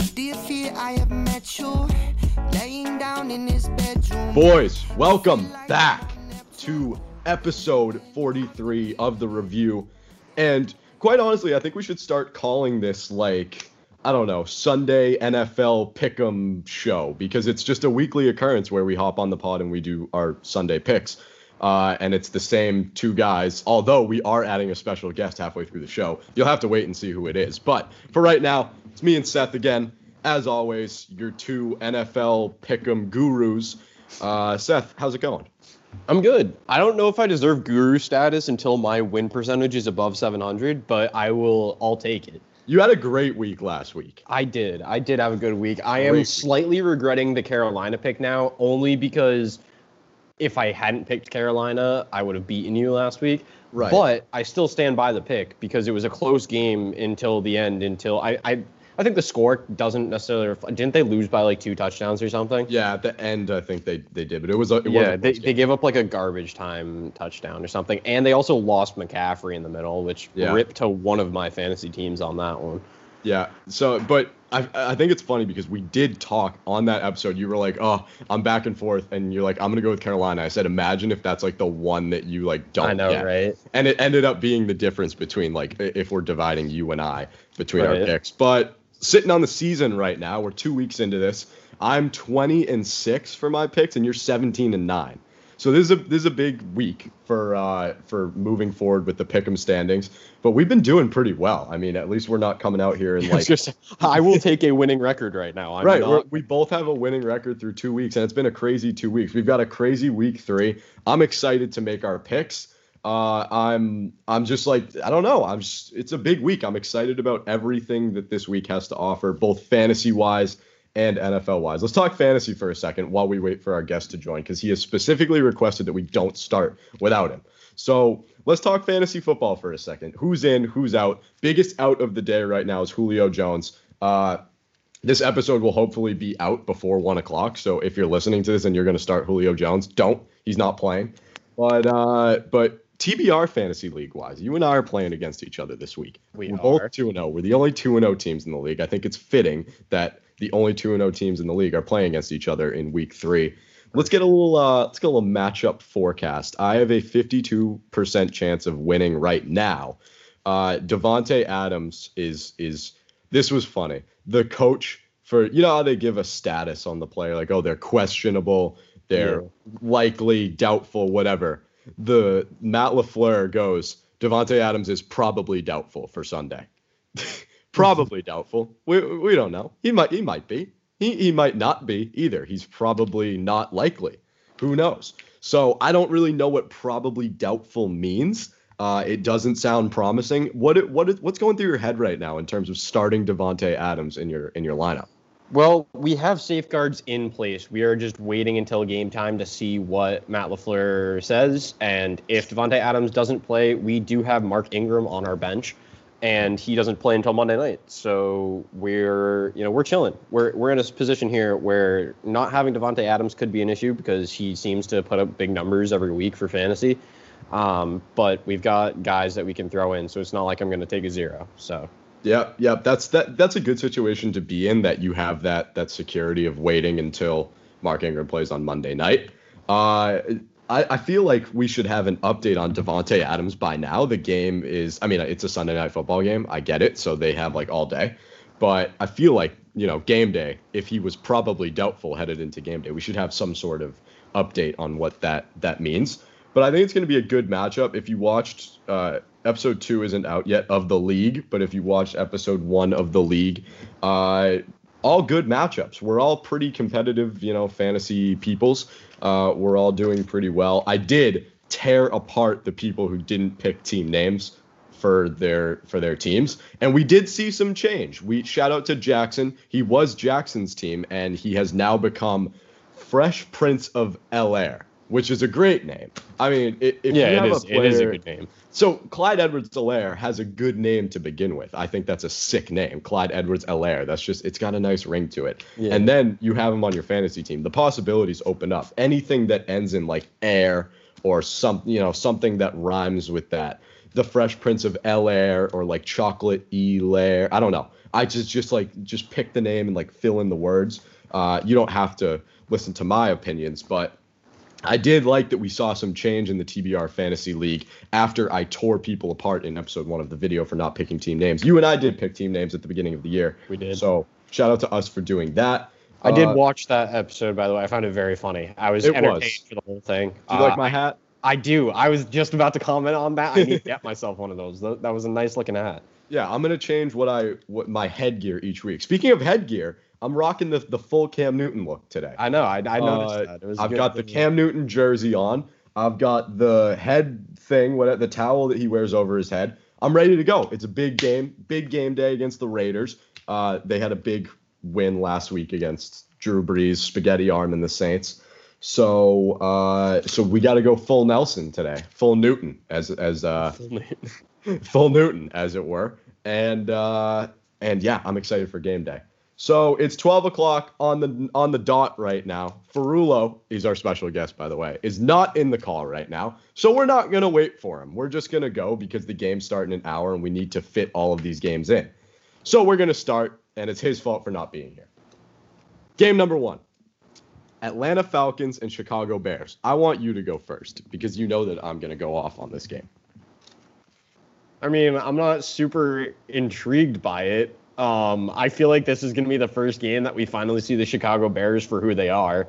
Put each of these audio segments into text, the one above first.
Dear fear, I have met you. Laying down in his bedroom. Boys, welcome back to episode 43 of the review. And quite honestly, I think we should start calling this like, I don't know, Sunday NFL Pick'em show because it's just a weekly occurrence where we hop on the pod and we do our Sunday picks. Uh, and it's the same two guys, although we are adding a special guest halfway through the show. You'll have to wait and see who it is. But for right now, it's me and Seth again. As always, your two NFL Pick'em gurus. Uh, Seth, how's it going? I'm good. I don't know if I deserve guru status until my win percentage is above 700, but I will. I'll take it. You had a great week last week. I did. I did have a good week. I am Great slightly regretting the Carolina pick now, only because if I hadn't picked Carolina, I would have beaten you last week. Right. But I still stand by the pick because it was a close game until the end. Until I, I, I think the score doesn't necessarily. Ref- didn't they lose by like two touchdowns or something? Yeah, at the end, I think they, they did, but it was a, it yeah, they, they gave up like a garbage time touchdown or something, and they also lost McCaffrey in the middle, which Yeah. ripped to one of my fantasy teams on that one. Yeah. So, but I, I think it's funny because we did talk on that episode. You were like, "Oh, I'm back and forth," and you're like, "I'm gonna go with Carolina." I said, "Imagine if that's like the one that you like don't." I know, get." right? And it ended up being the difference between like if we're dividing you and I between our picks. But sitting on the season right now, we're two weeks into this. I'm 20 and six for my picks, and you're 17 and nine. So this is a this is a big week for uh, for moving forward with the pick'em standings. But we've been doing pretty well. I mean, at least we're not coming out here and like I will take a winning record right now. I'm right. not- we both have a winning record through two weeks, and it's been a crazy two weeks. We've got a crazy week three. I'm excited to make our picks. Uh, I'm I'm just like I don't know. I'm just, it's a big week. I'm excited about everything that this week has to offer, both fantasy wise and NFL wise. Let's talk fantasy for a second while we wait for our guest to join because he has specifically requested that we don't start without him. So let's talk fantasy football for a second. Who's in? Who's out? Biggest out of the day right now is Julio Jones. Uh, this episode will hopefully be out before one o'clock. So if you're listening to this and you're going to start Julio Jones, don't. He's not playing. But uh, but TBR fantasy league wise, you and I are playing against each other this week. We We're are. both two and zero. We're the only two and zero teams in the league. I think it's fitting that the only two and zero teams in the league are playing against each other in week three. Let's get a little uh, let's get a little matchup forecast. I have a 52% chance of winning right now. Uh, Davante Adams is is this was funny. The coach for you know how they give a status on the player like oh they're questionable, they're Yeah. likely, doubtful, whatever. The Matt Lafleur goes Davante Adams is probably doubtful for Sunday. probably doubtful. We we don't know. He might he might be. He he might not be either. He's probably not likely. Who knows? So I don't really know what probably doubtful means. Uh, it doesn't sound promising. What what what's going through your head right now in terms of starting Davante Adams in your in your lineup? Well, we have safeguards in place. We are just waiting until game time to see what Matt LaFleur says. And if Davante Adams doesn't play, we do have Mark Ingram on our bench, and he doesn't play until Monday night. So we're, you know, we're chilling. We're we're in a position here where not having Davante Adams could be an issue because he seems to put up big numbers every week for fantasy. Um, but we've got guys that we can throw in, so it's not like I'm going to take a zero. So Yep, yep. That's that. That's a good situation to be in. That you have that that security of waiting until Mark Ingram plays on Monday night. Uh, I, I feel like we should have an update on Davante Adams by now. The game is. I mean, it's a Sunday night football game. I get it. So they have like all day. But I feel like you know game day. If he was probably doubtful headed into game day, we should have some sort of update on what that that means. But I think it's going to be a good matchup. If you watched uh, episode two, isn't out yet of the league, but if you watched episode one of the league, uh, all good matchups. We're all pretty competitive, you know, fantasy peoples. Uh, we're all doing pretty well. I did tear apart the people who didn't pick team names for their for their teams and we did see some change we shout out to jackson he was jackson's team and he has now become fresh prince of el air which is a great name i mean if yeah, you have is. a It is a player- good name. so Clyde Edwards-Helaire has a good name to begin with. I think that's a sick name. Clyde Edwards-Helaire. That's just it's got a nice ring to it. Yeah. And then you have him on your fantasy team. The possibilities open up. Anything that ends in like air or some you know something that rhymes with that. the Fresh Prince of Bel Air or like Chocolate Elaire. I don't know. I just just like just pick the name and like fill in the words. Uh, you don't have to listen to my opinions, but I did like that we saw some change in the TBR Fantasy League after I tore people apart in episode one of the video for not picking team names. You and I did pick team names at the beginning of the year. We did. So shout out to us for doing that. I did Uh, watch that episode, by the way. I found it very funny. I was It entertained was. for the whole thing. Do you Uh, like my hat? I do. I was just about to comment on that. I need to get myself one of those. That was a nice looking hat. Yeah, I'm gonna change what I what my headgear each week. Speaking of headgear, I'm rocking the the full Cam Newton look today. I know. I, I noticed Uh, that. It was I've got the Cam Newton jersey on. I've got the head thing, what the towel that he wears over his head. I'm ready to go. It's a big game, big game day against the Raiders. Uh, they had a big win last week against Drew Brees, spaghetti arm, and the Saints. So, uh, so we got to go full Nelson today, full Newton, as as uh, full Newton, as it were. And uh, and yeah, I'm excited for game day. So it's 12 o'clock on the on the dot right now. Ferrulo, he's our special guest, by the way, is not in the call right now. So we're not gonna wait for him. We're just gonna go because the game's starting in an hour and we need to fit all of these games in. So we're gonna start, and it's his fault for not being here. Game number one. Atlanta Falcons and Chicago Bears. I want you to go first because you know that I'm going to go off on this game. I mean, I'm not super intrigued by it. Um, I feel like this is going to be the first game that we finally see the Chicago Bears for who they are.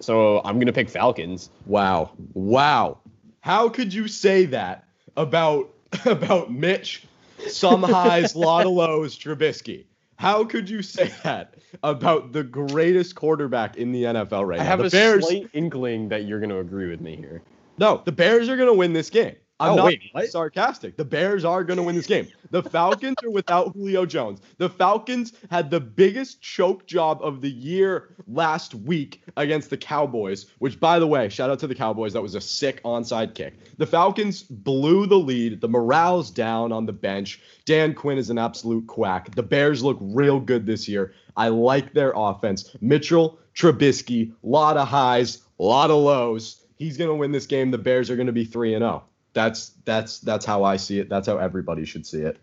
So I'm going to pick Falcons. Wow. Wow. How could you say that about about Mitch, some highs, lot of lows, Trubisky? How could you say that about the greatest quarterback in the NFL right I now? I have the a Bears. slight inkling that you're going to agree with me here. No, the Bears are going to win this game. I'm Oh, not wait, sarcastic. The Bears are going to win this game. The Falcons are without Julio Jones. The Falcons had the biggest choke job of the year last week against the Cowboys, which, by the way, shout out to the Cowboys. That was a sick onside kick. The Falcons blew the lead. The morale's down on the bench. Dan Quinn is an absolute quack. The Bears look real good this year. I like their offense. Mitchell, Trubisky, lot of highs, lot of lows. He's going to win this game. The Bears are going to be 3 and 0. That's that's that's how I see it. That's how everybody should see it.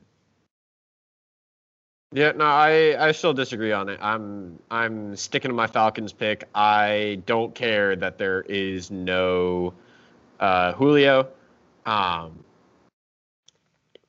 Yeah, no, I, I still disagree on it. I'm I'm sticking to my Falcons pick. I don't care that there is no uh, Julio. Um,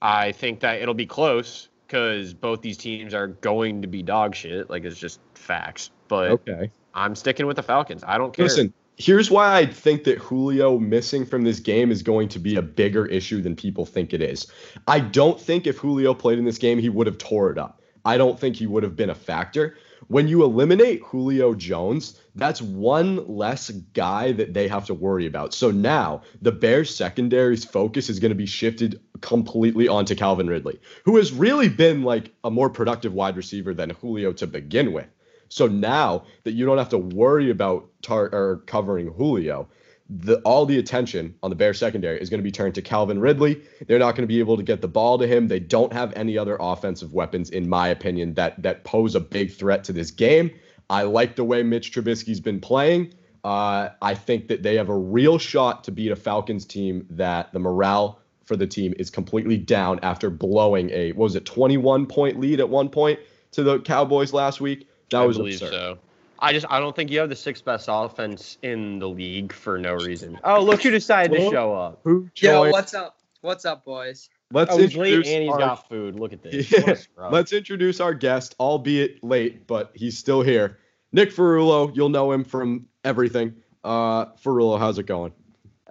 I think that it'll be close because both these teams are going to be dog shit. Like it's just facts. But Okay. I'm sticking with the Falcons. I don't care. Listen, here's why I think that Julio missing from this game is going to be a bigger issue than people think it is. I don't think if Julio played in this game, he would have tore it up. I don't think he would have been a factor. When you eliminate Julio Jones, that's one less guy that they have to worry about. So now the Bears secondary's focus is going to be shifted completely onto Calvin Ridley, who has really been like a more productive wide receiver than Julio to begin with. So now that you don't have to worry about tar- or covering Julio, the all the attention on the Bears secondary is going to be turned to Calvin Ridley. They're not going to be able to get the ball to him. They don't have any other offensive weapons, in my opinion, that that pose a big threat to this game. I like the way Mitch Trubisky's been playing. Uh, I think that they have a real shot to beat a Falcons team that the morale for the team is completely down after blowing a was it 21 point lead at one point to the Cowboys last week. That I was believe absurd. so. I just I don't think you have the sixth best offense in the league for no reason. Oh, look who decided to show up. Who Yo, what's up? What's up, boys? Let's Oh, he's late introduce and he's our- got food. Look at this. Yeah. What a scrub. Let's introduce our guest, albeit late, but he's still here. Nick Ferrulo, you'll know him from everything. Uh, Ferrulo, how's it going?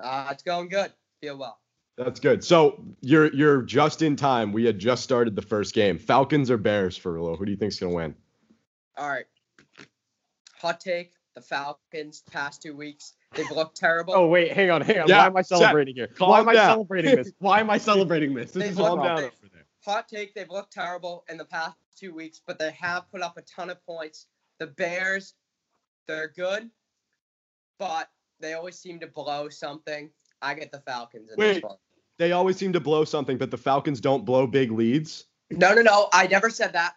Uh, it's going good. Feel well. That's good. So you're you're just in time. We had just started the first game. Falcons or Bears, Ferrulo? Who do you think's gonna win? All right. Hot take: the Falcons past two weeks they've looked terrible. Oh wait, hang on, hang on. Yeah, Why am I Seth, celebrating here? Why am I down. celebrating this? Why am I celebrating this? This They is all Calm down they- over there. Hot take: they've looked terrible in the past two weeks, but they have put up a ton of points. The Bears, they're good, but they always seem to blow something. I get the Falcons in Wait. this one. They always seem to blow something, but the Falcons don't blow big leads. No, no, no. I never said that.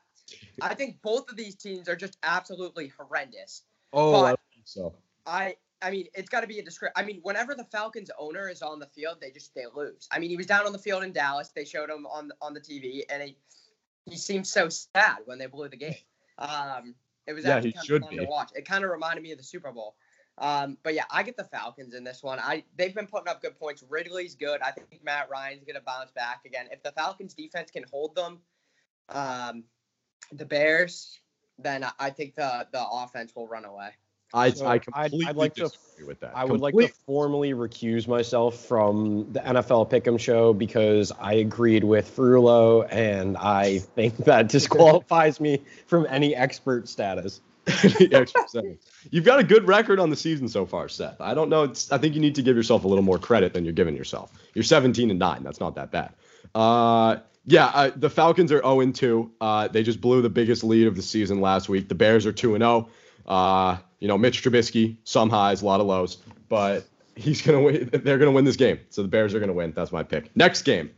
I think both of these teams are just absolutely horrendous. Oh, But- I think so. I I mean, it's got to be a discre. I mean, whenever the Falcons owner is on the field, they just they lose. I mean, he was down on the field in Dallas. They showed him on on the TV, and he he seemed so sad when they blew the game. Um, it was Yeah, actually he kind should of fun be. to watch. It kind of reminded me of the Super Bowl. Um, but yeah, I get the Falcons in this one. I they've been putting up good points. Ridley's good. I think Matt Ryan's gonna bounce back again. If the Falcons defense can hold them, um, the Bears, then I- I think the the offense will run away. I, So I I'd- completely I'd like to- disagree with that. I would like to formally recuse myself from the NFL Pick'em show because I agreed with Frulo, and I think that disqualifies me from any expert status. the extra. You've got a good record on the season so far, Seth. I don't know. It's, I think you need to give yourself a little more credit than you're giving yourself. You're 17 and nine. That's not that bad. Uh, yeah, uh, the Falcons are 0 and 2. Uh, they just blew the biggest lead of the season last week. The Bears are 2 and 0. Uh, you know, Mitch Trubisky, some highs, a lot of lows, but he's gonna win. They're gonna win this game. So the Bears are gonna win. That's my pick. Next game.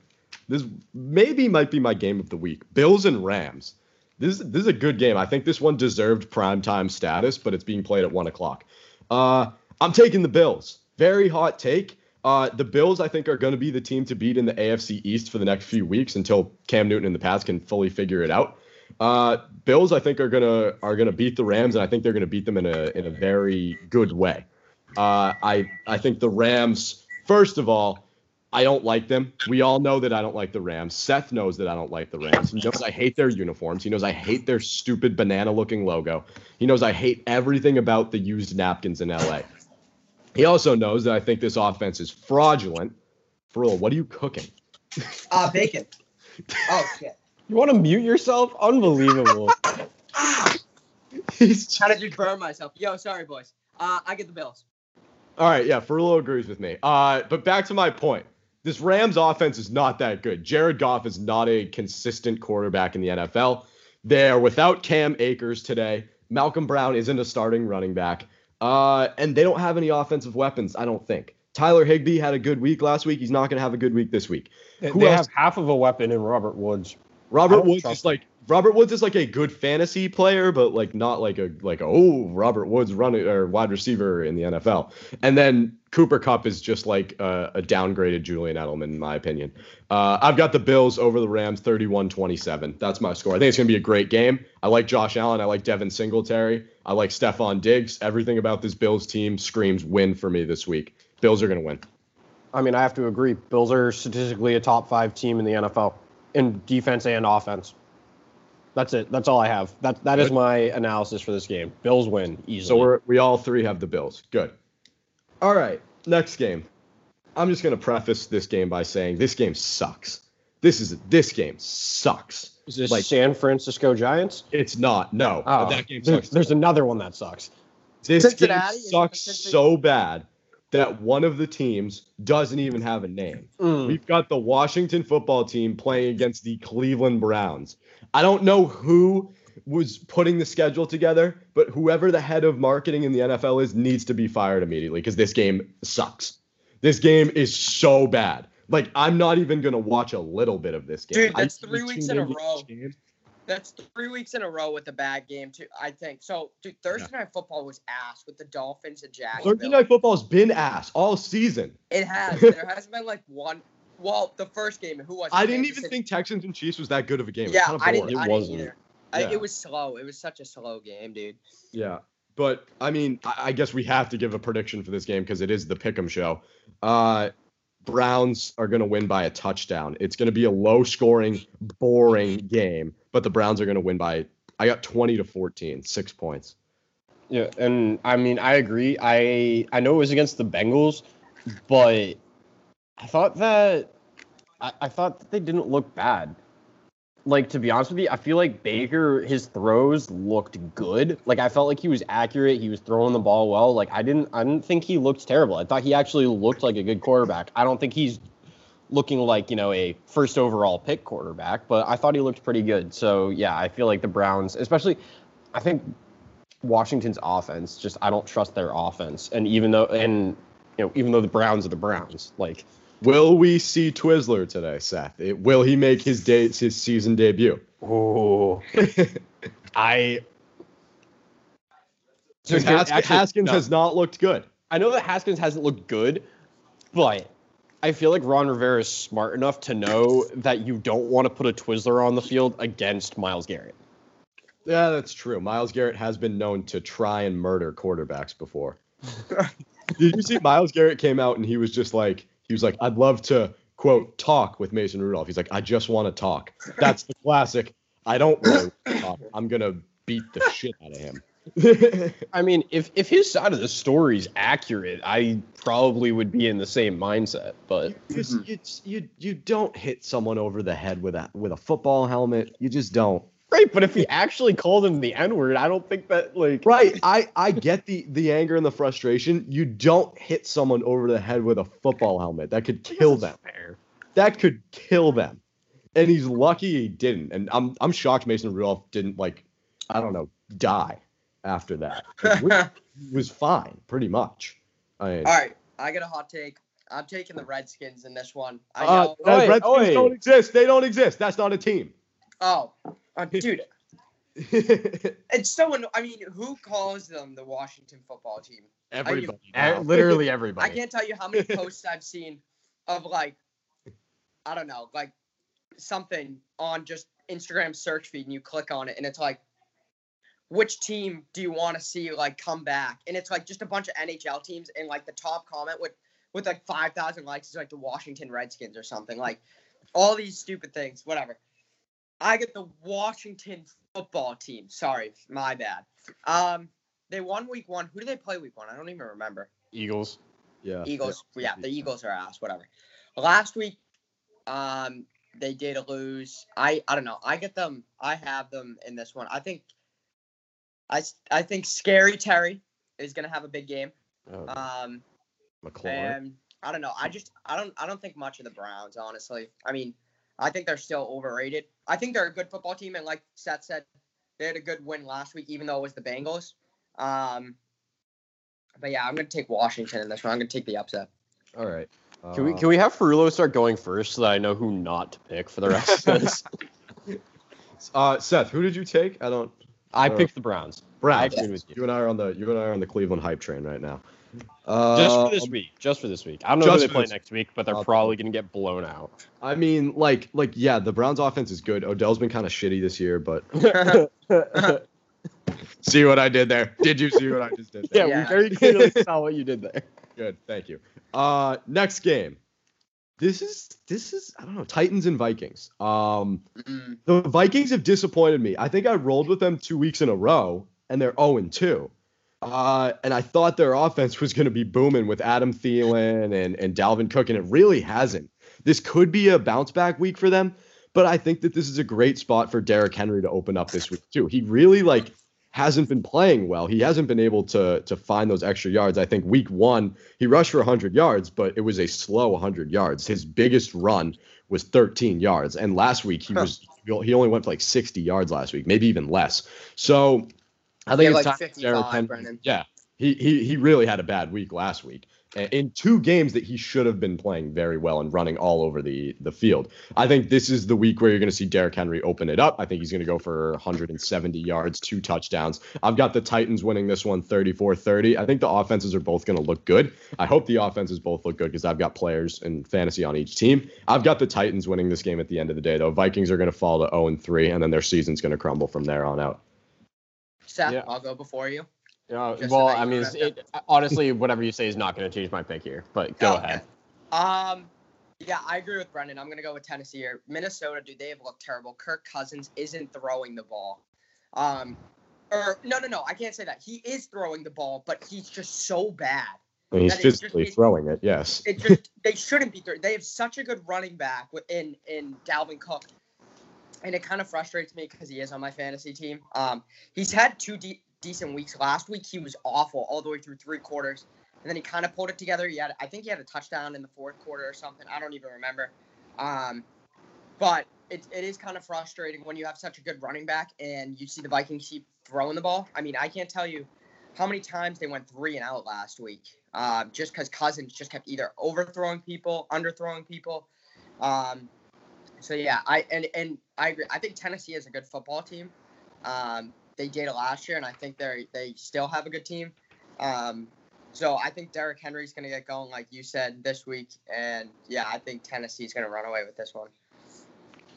This maybe might be my game of the week. Bills and Rams. This this is a good game. I think this one deserved primetime status, but it's being played at one o'clock. Uh, I'm taking the Bills. Very hot take. Uh, the Bills, I think, are going to be the team to beat in the AFC East for the next few weeks until Cam Newton and the Pats can fully figure it out. Uh, Bills, I think, are gonna are gonna beat the Rams, and I think they're gonna beat them in a in a very good way. Uh, I I think the Rams. First of all, I don't like them. We all know that I don't like the Rams. Seth knows that I don't like the Rams. He knows I hate their uniforms. He knows I hate their stupid banana looking logo. He knows I hate everything about the used napkins in LA. He also knows that I think this offense is fraudulent. Frill, what are you cooking? Uh, bacon. oh shit. You want to mute yourself? Unbelievable. He's Trying to just burn myself. Yo, sorry, boys. Uh, I get the Bills. All right, yeah, Furlow agrees with me. Uh, but back to my point. This Rams offense is not that good. Jared Goff is not a consistent quarterback in the NFL. They're without Cam Akers today. Malcolm Brown isn't a starting running back. Uh, and they don't have any offensive weapons, I don't think. Tyler Higbee had a good week last week. He's not going to have a good week this week. they Who they else? have half of a weapon in Robert Woods. Robert Woods is like Robert Woods is like a good fantasy player, but like not like a like a, oh Robert Woods running or wide receiver in the NFL. And then Cooper Kupp is just like a, a downgraded Julian Edelman in my opinion. Uh, I've got the Bills over the Rams 31-27. That's my score. I think it's gonna be a great game. I like Josh Allen. I like Devin Singletary. I like Stefon Diggs. Everything about this Bills team screams win for me this week. Bills are gonna win. I mean, I have to agree. Bills are statistically a top five team in the NFL in defense and offense. That's it. That's all I have. That that is my analysis for this game. Bills win easily. So we're we all three have the Bills. Good. All right, next game. I'm just gonna preface this game by saying this game sucks. This is this game sucks. is this like- San Francisco Giants? It's not. No, Oh, that game sucks. there's another one that sucks. This Cincinnati? game sucks Cincinnati? so bad that one of the teams doesn't even have a name. Mm. We've got the Washington football team playing against the Cleveland Browns. I don't know who was putting the schedule together, but whoever the head of marketing in the NFL is needs to be fired immediately because this game sucks. This game is so bad. Like I'm not even gonna watch a little bit of this game. Dude, that's usually three weeks in a row. That's three weeks in a row with a bad game too. I think so. Dude, Thursday night football was ass with the Dolphins and Jacksonville. Thursday night football's been ass all season. It has. there hasn't been like one. Well, the first game. Who was? it? I didn't even think Texans and Chiefs was that good of a game. It was Yeah, kinda I boring. didn't. It I didn't wasn't. either. I, it was slow. It was such a slow game, dude. Yeah, but I mean, I, I guess we have to give a prediction for this game because it is the Pick'em show. Uh, Browns are going to win by a touchdown. It's going to be a low-scoring, boring game, but the Browns are going to win by. I got 20 to 14, six points. Yeah, and I mean, I agree. I I know it was against the Bengals, but I thought that I, I thought that they didn't look bad. Like to be honest with you, I feel like Baker his throws looked good. Like I felt like he was accurate. He was throwing the ball well. Like I didn't I didn't think he looked terrible. I thought he actually looked like a good quarterback. I don't think he's looking like you know a first overall pick quarterback, but I thought he looked pretty good. So yeah, I feel like the Browns, especially, I think Washington's offense just I don't trust their offense. And even though and you know even though the Browns are the Browns, like Will we see Twizzler today, Seth? It, will he make his day, his season debut? oh I So, Haskins, actually, Haskins no. has not looked good. I know that Haskins hasn't looked good, but I feel like Ron Rivera is smart enough to know that you don't want to put a Twizzler on the field against Myles Garrett. Yeah, that's true. Myles Garrett has been known to try and murder quarterbacks before. Did you see Myles Garrett came out and he was just like he was like I'd love to quote talk with Mason Rudolph. He's like I just want to talk. That's the classic. I don't really wanna talk. I'm gonna beat the shit out of him. I mean, if if his side of the story is accurate, I probably would be in the same mindset. But Just- mm-hmm. you, you you don't hit someone over the head with a with a football helmet. You just don't. Right, but if he actually called him the N word, I don't think that like Right. I I get the the anger and the frustration. You don't hit someone over the head with a football helmet. That could kill them. Fair. That could kill them. And he's lucky he didn't. And I'm I'm shocked Mason Rudolph didn't like I don't know die after that. Like, he was fine, pretty much. I mean, All right, I got a hot take. I'm taking the Redskins in this one. I uh, know. the Oi, Redskins oi. don't exist. They don't exist. That's not a team. Oh, uh, dude, it's so. Anno- I mean, who calls them the Washington Football Team? Everybody. Now. literally everybody. I can't tell you how many posts I've seen of like, I don't know, like something on just Instagram search feed, and you click on it, and it's like, which team do you want to see like come back? And it's like just a bunch of NHL teams, and like the top comment with with like five thousand likes is like the Washington Redskins or something. Like all these stupid things, whatever. I get the Washington football team. Sorry, my bad. Um, they won week one. Who did they play week one? I don't even remember. Eagles. Yeah. Eagles. Yeah, the Eagles are ass. Whatever. Last week, um, they did a lose. I I don't know. I get them. I have them in this one. I think. I I think Scary Terry is gonna have a big game. Oh, Um, McLaurin. and I don't know. I just I don't I don't think much of the Browns. Honestly, I mean, I think they're still overrated. I think they're a good football team, and like Seth said, they had a good win last week, even though it was the Bengals. Um, but yeah, I'm gonna take Washington in this one. I'm gonna take the upset. All right. can we Uh, can we have Ferrulo start going first so that I know who not to pick for the rest of this? Uh, Seth, who did you take? I don't. I Uh, picked the Browns. I Browns. agreed you. You and I are on the you and I are on the Cleveland hype train right now. Just Uh, for this week. Just for this week. I don't know who they play next week, but they're I'll- probably gonna get blown out. I mean, like, like, yeah, the Browns' offense is good. Odell's been kind of shitty this year, but see what I did there? Did you see what I just did? yeah, There? Yeah. we very clearly saw what you did there. Good, thank you. Uh, next game. This is this is I don't know Titans and Vikings. Um, the Vikings have disappointed me. I think I rolled with them two weeks in a row, and they're 0 and 2. Uh, and I thought their offense was going to be booming with Adam Thielen and, and Dalvin Cook, and it really hasn't. This could be a bounce back week for them, but I think that this is a great spot for Derrick Henry to open up this week too. He really like hasn't been playing well. He hasn't been able to to find those extra yards. I think week one he rushed for 100 yards, but it was a slow 100 yards. His biggest run was 13 yards, and last week he was he only went for like 60 yards last week, maybe even less. So I think it's like time for 55, Derrick Henry. Yeah, he he he really had a bad week last week. In two games that he should have been playing very well and running all over the the field. I think this is the week where you're going to see Derrick Henry open it up. I think he's going to go for 170 yards, two touchdowns. I've got the Titans winning this one 34-30. I think the offenses are both going to look good. I hope the offenses both look good because I've got players and fantasy on each team. I've got the Titans winning this game at the end of the day though. Vikings are going to fall to 0 and 3 and then their season's going to crumble from there on out. Seth, Yeah. I'll go before you. Just so well, that I mean, don't it's- have it, honestly, whatever you say is not going to change my pick here. But go Oh, okay. ahead. Um, yeah, I agree with Brendan. I'm gonna go with Tennessee here. Minnesota, dude, they have looked terrible. Kirk Cousins isn't throwing the ball. Um, or no, no, no, I can't say that. He is throwing the ball, but he's just so bad. And he's is just- physically throwing it, yes. It just they shouldn't be. Throwing. They have such a good running back in in Dalvin Cook, and it kind of frustrates me because he is on my fantasy team. Um, he's had two de- decent weeks. Last week he was awful all the way through three quarters, and then he kind of pulled it together. He had, I think he had a touchdown in the fourth quarter or something. I don't even remember. Um, but it, it is kind of frustrating when you have such a good running back and you see the Vikings keep throwing the ball. I mean, I can't tell you how many times they went three and out last week, um, just because Cousins just kept either overthrowing people, underthrowing people. Um, so yeah, I and and I agree. I think Tennessee is a good football team. Um, they did it last year, and I think they they still have a good team. Um, So I think Derrick Henry's going to get going, like you said, this week. And yeah, I think Tennessee's going to run away with this one.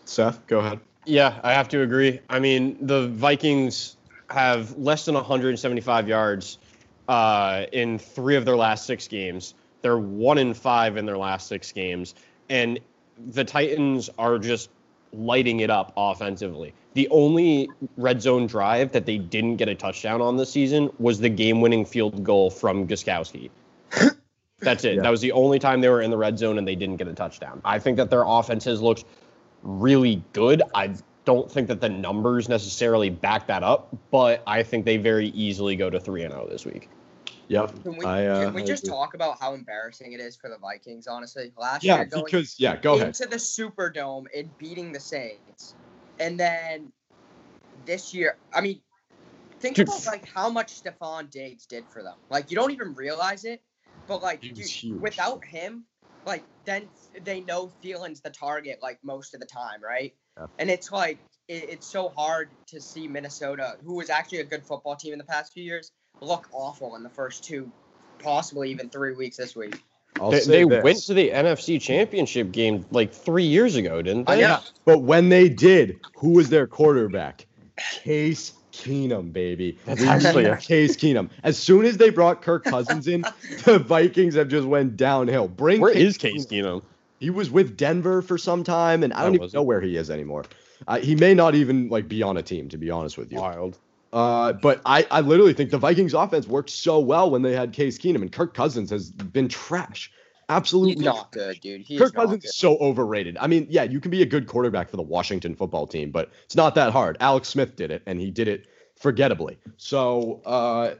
Seth, go ahead. Yeah, I have to agree. I mean, the Vikings have less than 175 yards uh, in three of their last six games. They're one in five in their last six games, and the Titans are just lighting it up offensively. The only red zone drive that they didn't get a touchdown on this season was the game-winning field goal from Gostkowski. That's it. Yeah. That was the only time they were in the red zone and they didn't get a touchdown. I think that their offense has looked really good. I don't think that the numbers necessarily back that up, but I think they very easily go to 3 and 0 this week. Yep. Can we, I, uh, can we just talk about how embarrassing it is for the Vikings, honestly? Last Yeah, year, going because yeah, go ahead. into the Superdome and beating the Saints, and then this year, I mean, think Dude. about like how much Stefon Diggs did for them. Like you don't even realize it, but like dude, without him, like then they know Thielen's the target like most of the time, right? Yeah. And it's like it, it's so hard to see Minnesota, who was actually a good football team in the past few years, look awful in the first two, possibly even three weeks this week. I'll They, they went to the NFC Championship game like three years ago, didn't I they? know. But when they did, who was their quarterback? Case Keenum, baby. That's We actually a- Case Keenum. As soon as they brought Kirk Cousins in, the Vikings have just went downhill. Bring Where is Case Keenum. Keenum? He was with Denver for some time, and I don't even know where he is anymore. Uh, he may not even like be on a team, to be honest with you. Wild. Uh, but I, I literally think the Vikings offense worked so well when they had Case Keenum, and Kirk Cousins has been trash. Absolutely He's not good, dude. He's Kirk not Cousins good. is so overrated. I mean, yeah, you can be a good quarterback for the Washington football team, but it's not that hard. Alex Smith did it, and he did it forgettably. So uh,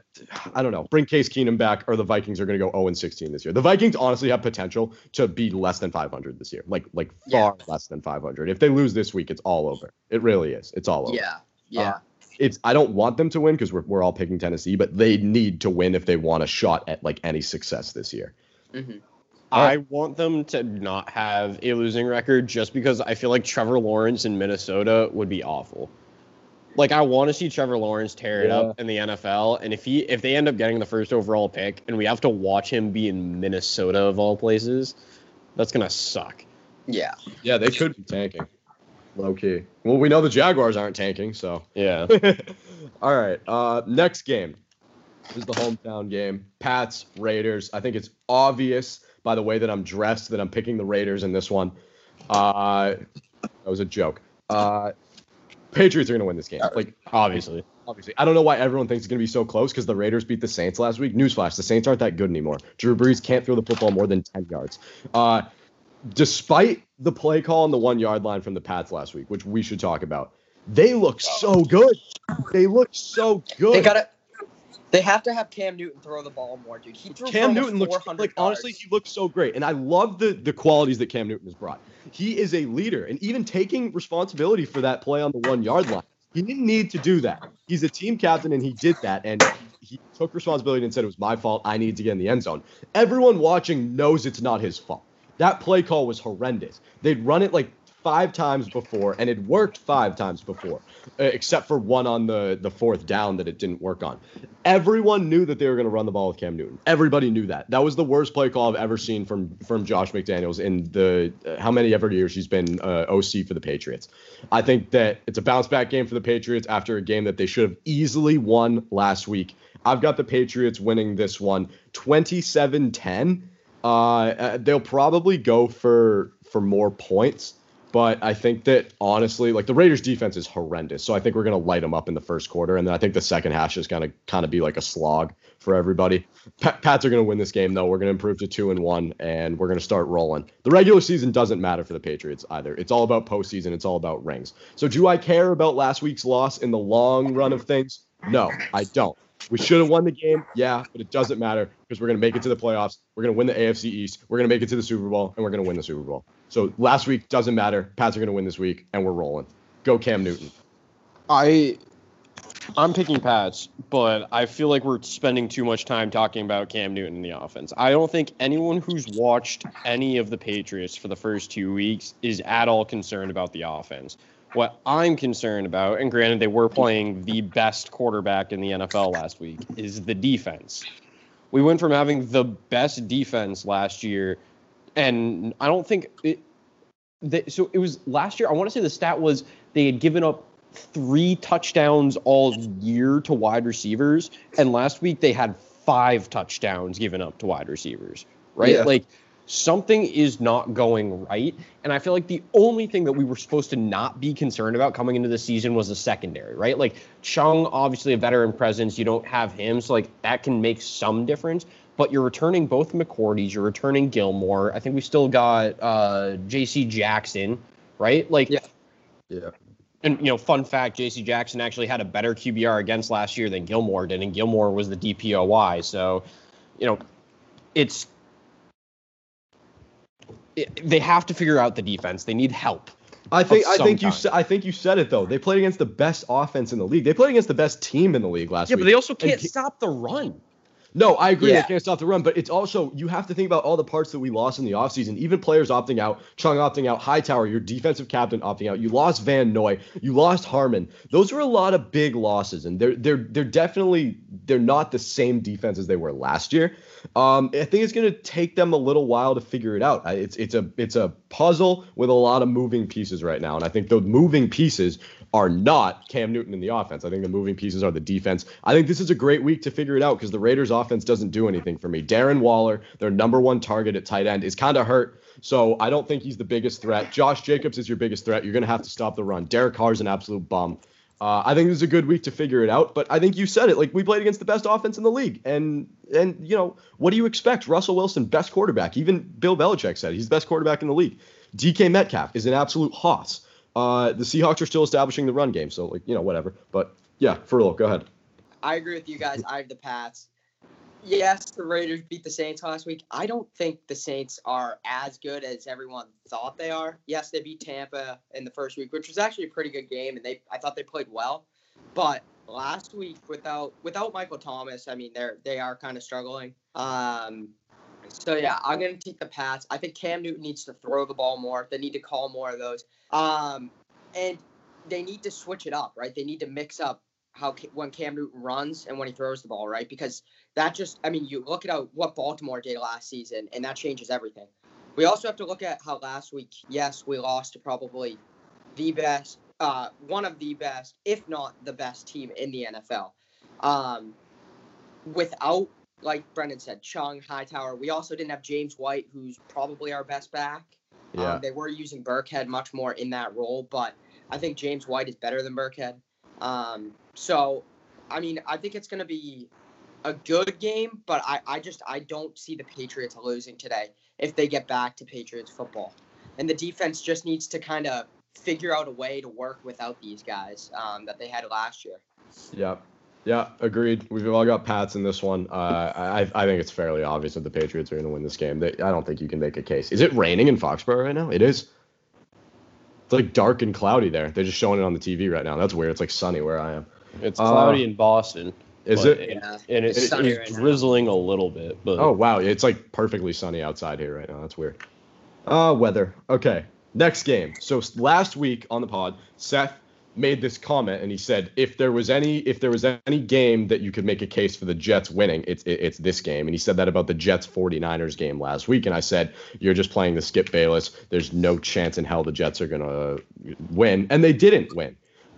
I don't know. Bring Case Keenum back, or the Vikings are going to go 0 and 16 this year. The Vikings honestly have potential to be less than 500 this year, like like Yeah. far less than 500. If they lose this week, it's all over. It really is. It's all over. Yeah, yeah. It's I don't want them to win because we're we're all picking Tennessee, but they need to win if they want a shot at like any success this year. hmm I want them to not have a losing record just because I feel like Trevor Lawrence in Minnesota would be awful. Like I want to see Trevor Lawrence tear it up in the NFL, and if he if they end up getting the first overall pick, and we have to watch him be in Minnesota of all places, that's gonna suck. Yeah. Yeah, they could be tanking. Low key. Well, we know the Jaguars aren't tanking, so. Yeah. All right. Uh, next game is the hometown game. Pats, Raiders. I think it's obvious by the way that I'm dressed that I'm picking the Raiders in this one. Uh, that was a joke. Uh, Patriots are going to win this game. Like, Obviously. obviously. I don't know why everyone thinks it's going to be so close because the Raiders beat the Saints last week. Newsflash: the Saints aren't that good anymore. Drew Brees can't throw the football more than ten yards. Uh, despite the play call on the one yard line from the Pats last week, which we should talk about, they look so good. They look so good. They gotta. They have to have Cam Newton throw the ball more, dude. He threw Cam Newton looks 400 like honestly he looks so great, and I love the the qualities that Cam Newton has brought. He is a leader, and even taking responsibility for that play on the one yard line, he didn't need to do that. He's a team captain, and he did that, and he took responsibility and said it was my fault. I need to get in the end zone. Everyone watching knows it's not his fault. That play call was horrendous. They'd run it like five times before, and it worked five times before, uh, except for one on the the fourth down that it didn't work on. Everyone knew that they were going to run the ball with Cam Newton. Everybody knew that. That was the worst play call I've ever seen from from Josh McDaniels in the uh, how many ever years he's been uh, OC for the Patriots. I think that it's a bounce back game for the Patriots after a game that they should have easily won last week. I've got the Patriots winning this one 27-10. Uh, uh, they'll probably go for for more points. But I think that honestly, like the Raiders' defense is horrendous. So I think we're gonna light them up in the first quarter, and then I think the second half is gonna kind of be like a slog for everybody. Pa- Pats are gonna win this game though. We're gonna improve to two and one, and we're gonna start rolling. The regular season doesn't matter for the Patriots either. It's all about postseason. It's all about rings. So do I care about last week's loss in the long run of things? No, I don't. We should have won the game, yeah, but it doesn't matter because we're gonna make it to the playoffs. We're gonna win the AFC East. We're gonna make it to the Super Bowl, and we're gonna win the Super Bowl. So last week doesn't matter. Pats are gonna win this week, and we're rolling. Go Cam Newton. I I'm picking Pats, but I feel like we're spending too much time talking about Cam Newton in the offense. I don't think anyone who's watched any of the Patriots for the first two weeks is at all concerned about the offense. What I'm concerned about, and granted they were playing the best quarterback in the NFL last week, is the defense. We went from having the best defense last year, and I don't think it. They, so it was last year. I want to say the stat was they had given up three touchdowns all year to wide receivers, and last week they had five touchdowns given up to wide receivers. Right, Yeah. like something is not going right. And I feel like the only thing that we were supposed to not be concerned about coming into the season was the secondary, right? Like Chung, obviously a veteran presence. You don't have him, so like that can make some difference. But you're returning both McCourties, you're returning Gilmore. I think we still got uh, J.C. Jackson, right? Like, Yeah. Yeah. and you know, fun fact: J.C. Jackson actually had a better QBR against last year than Gilmore did, and Gilmore was the DPOY. So, you know, it's it, they have to figure out the defense. They need help. I think I think you I think you said it though. They played against the best offense in the league. They played against the best team in the league last year. Yeah, week. but they also can't ki- stop the run. No, I agree. Yeah. They can't stop the run, but it's also you have to think about all the parts that we lost in the offseason. Even players opting out, Chung opting out, Hightower, your defensive captain opting out. You lost Van Noy, you lost Harmon. Those were a lot of big losses, and they're they're they're definitely they're not the same defense as they were last year. Um, I think it's going to take them a little while to figure it out. It's it's a it's a puzzle with a lot of moving pieces right now, and I think the moving pieces are not Cam Newton in the offense. I think the moving pieces are the defense. I think this is a great week to figure it out because the Raiders offense doesn't do anything for me. Darren Waller, their number one target at tight end, is kind of hurt. So I don't think he's the biggest threat. Josh Jacobs is your biggest threat. You're going to have to stop the run. Derek Carr's an absolute bum. Uh, I think this is a good week to figure it out, but I think you said it. Like we played against the best offense in the league, and and you know what do you expect? Russell Wilson, best quarterback. Even Bill Belichick said he's the best quarterback in the league. DK Metcalf is an absolute hoss. Uh, the Seahawks are still establishing the run game, so like you know whatever. But yeah, Furlough, go ahead. I agree with you guys. I have the Pats. Yes, the Raiders beat the Saints last week. I don't think the Saints are as good as everyone thought they are. Yes, they beat Tampa in the first week, which was actually a pretty good game, and they I thought they played well. But last week, without without Michael Thomas, I mean they're they are kind of struggling. Um, so yeah, I'm gonna take the pass. I think Cam Newton needs to throw the ball more. They need to call more of those. Um, and they need to switch it up, right? They need to mix up how when Cam Newton runs and when he throws the ball, right? Because that just, I mean, you look at how, what Baltimore did last season, and that changes everything. We also have to look at how last week, yes, we lost to probably the best, uh, one of the best, if not the best team in the NFL. Um, without, like Brendan said, Chung, Hightower, we also didn't have James White, who's probably our best back. Yeah. Um, they were using Burkhead much more in that role, but I think James White is better than Burkhead. Um, so, I mean, I think it's going to be a good game, but I, I just I don't see the Patriots losing today if they get back to Patriots football. And the defense just needs to kind of figure out a way to work without these guys um, that they had last year. Yeah. Yeah, agreed. We've all got Pats in this one. Uh, I I think it's fairly obvious that the Patriots are going to win this game. They, I don't think you can make a case. Is it raining in Foxborough right now? It is. It's like dark and cloudy there. They're just showing it on the TV right now. That's weird. It's like sunny where I am. It's Uh, cloudy in Boston. Is but it? Yeah. And it's, It's sunny it's right now. drizzling a little bit, but Oh wow, it's like perfectly sunny outside here right now. That's weird. Uh, weather. Okay, next game. So last week on the pod, Seth made this comment and he said if there was any if there was any game that you could make a case for the Jets winning, it's it, it's this game. And he said that about the Jets 49ers game last week and I said you're just playing the Skip Bayless. There's no chance in hell the Jets are going to win and they didn't win.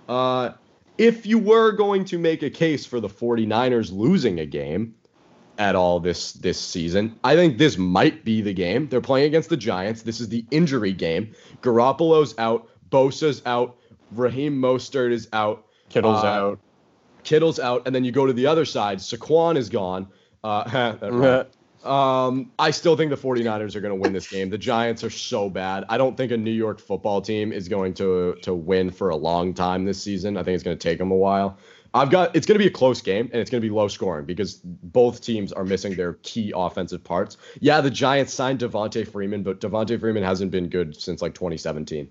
Uh if you were going to make a case for the 49ers losing a game, at all this this season. I think this might be the game. They're playing against the Giants. This is the injury game. Garoppolo's out, Bosa's out, Raheem Mostert is out, Kittle's uh, out. Kittle's out, and then you go to the other side. Saquon is gone. Uh. Um, I still think the 49ers are going to win this game. The Giants are so bad. I don't think a New York football team is going to to win for a long time this season. I think it's going to take them a while. I've got it's going to be a close game and it's going to be low scoring because both teams are missing their key offensive parts. Yeah, the Giants signed Devonta Freeman, but Devonta Freeman hasn't been good since like 2017.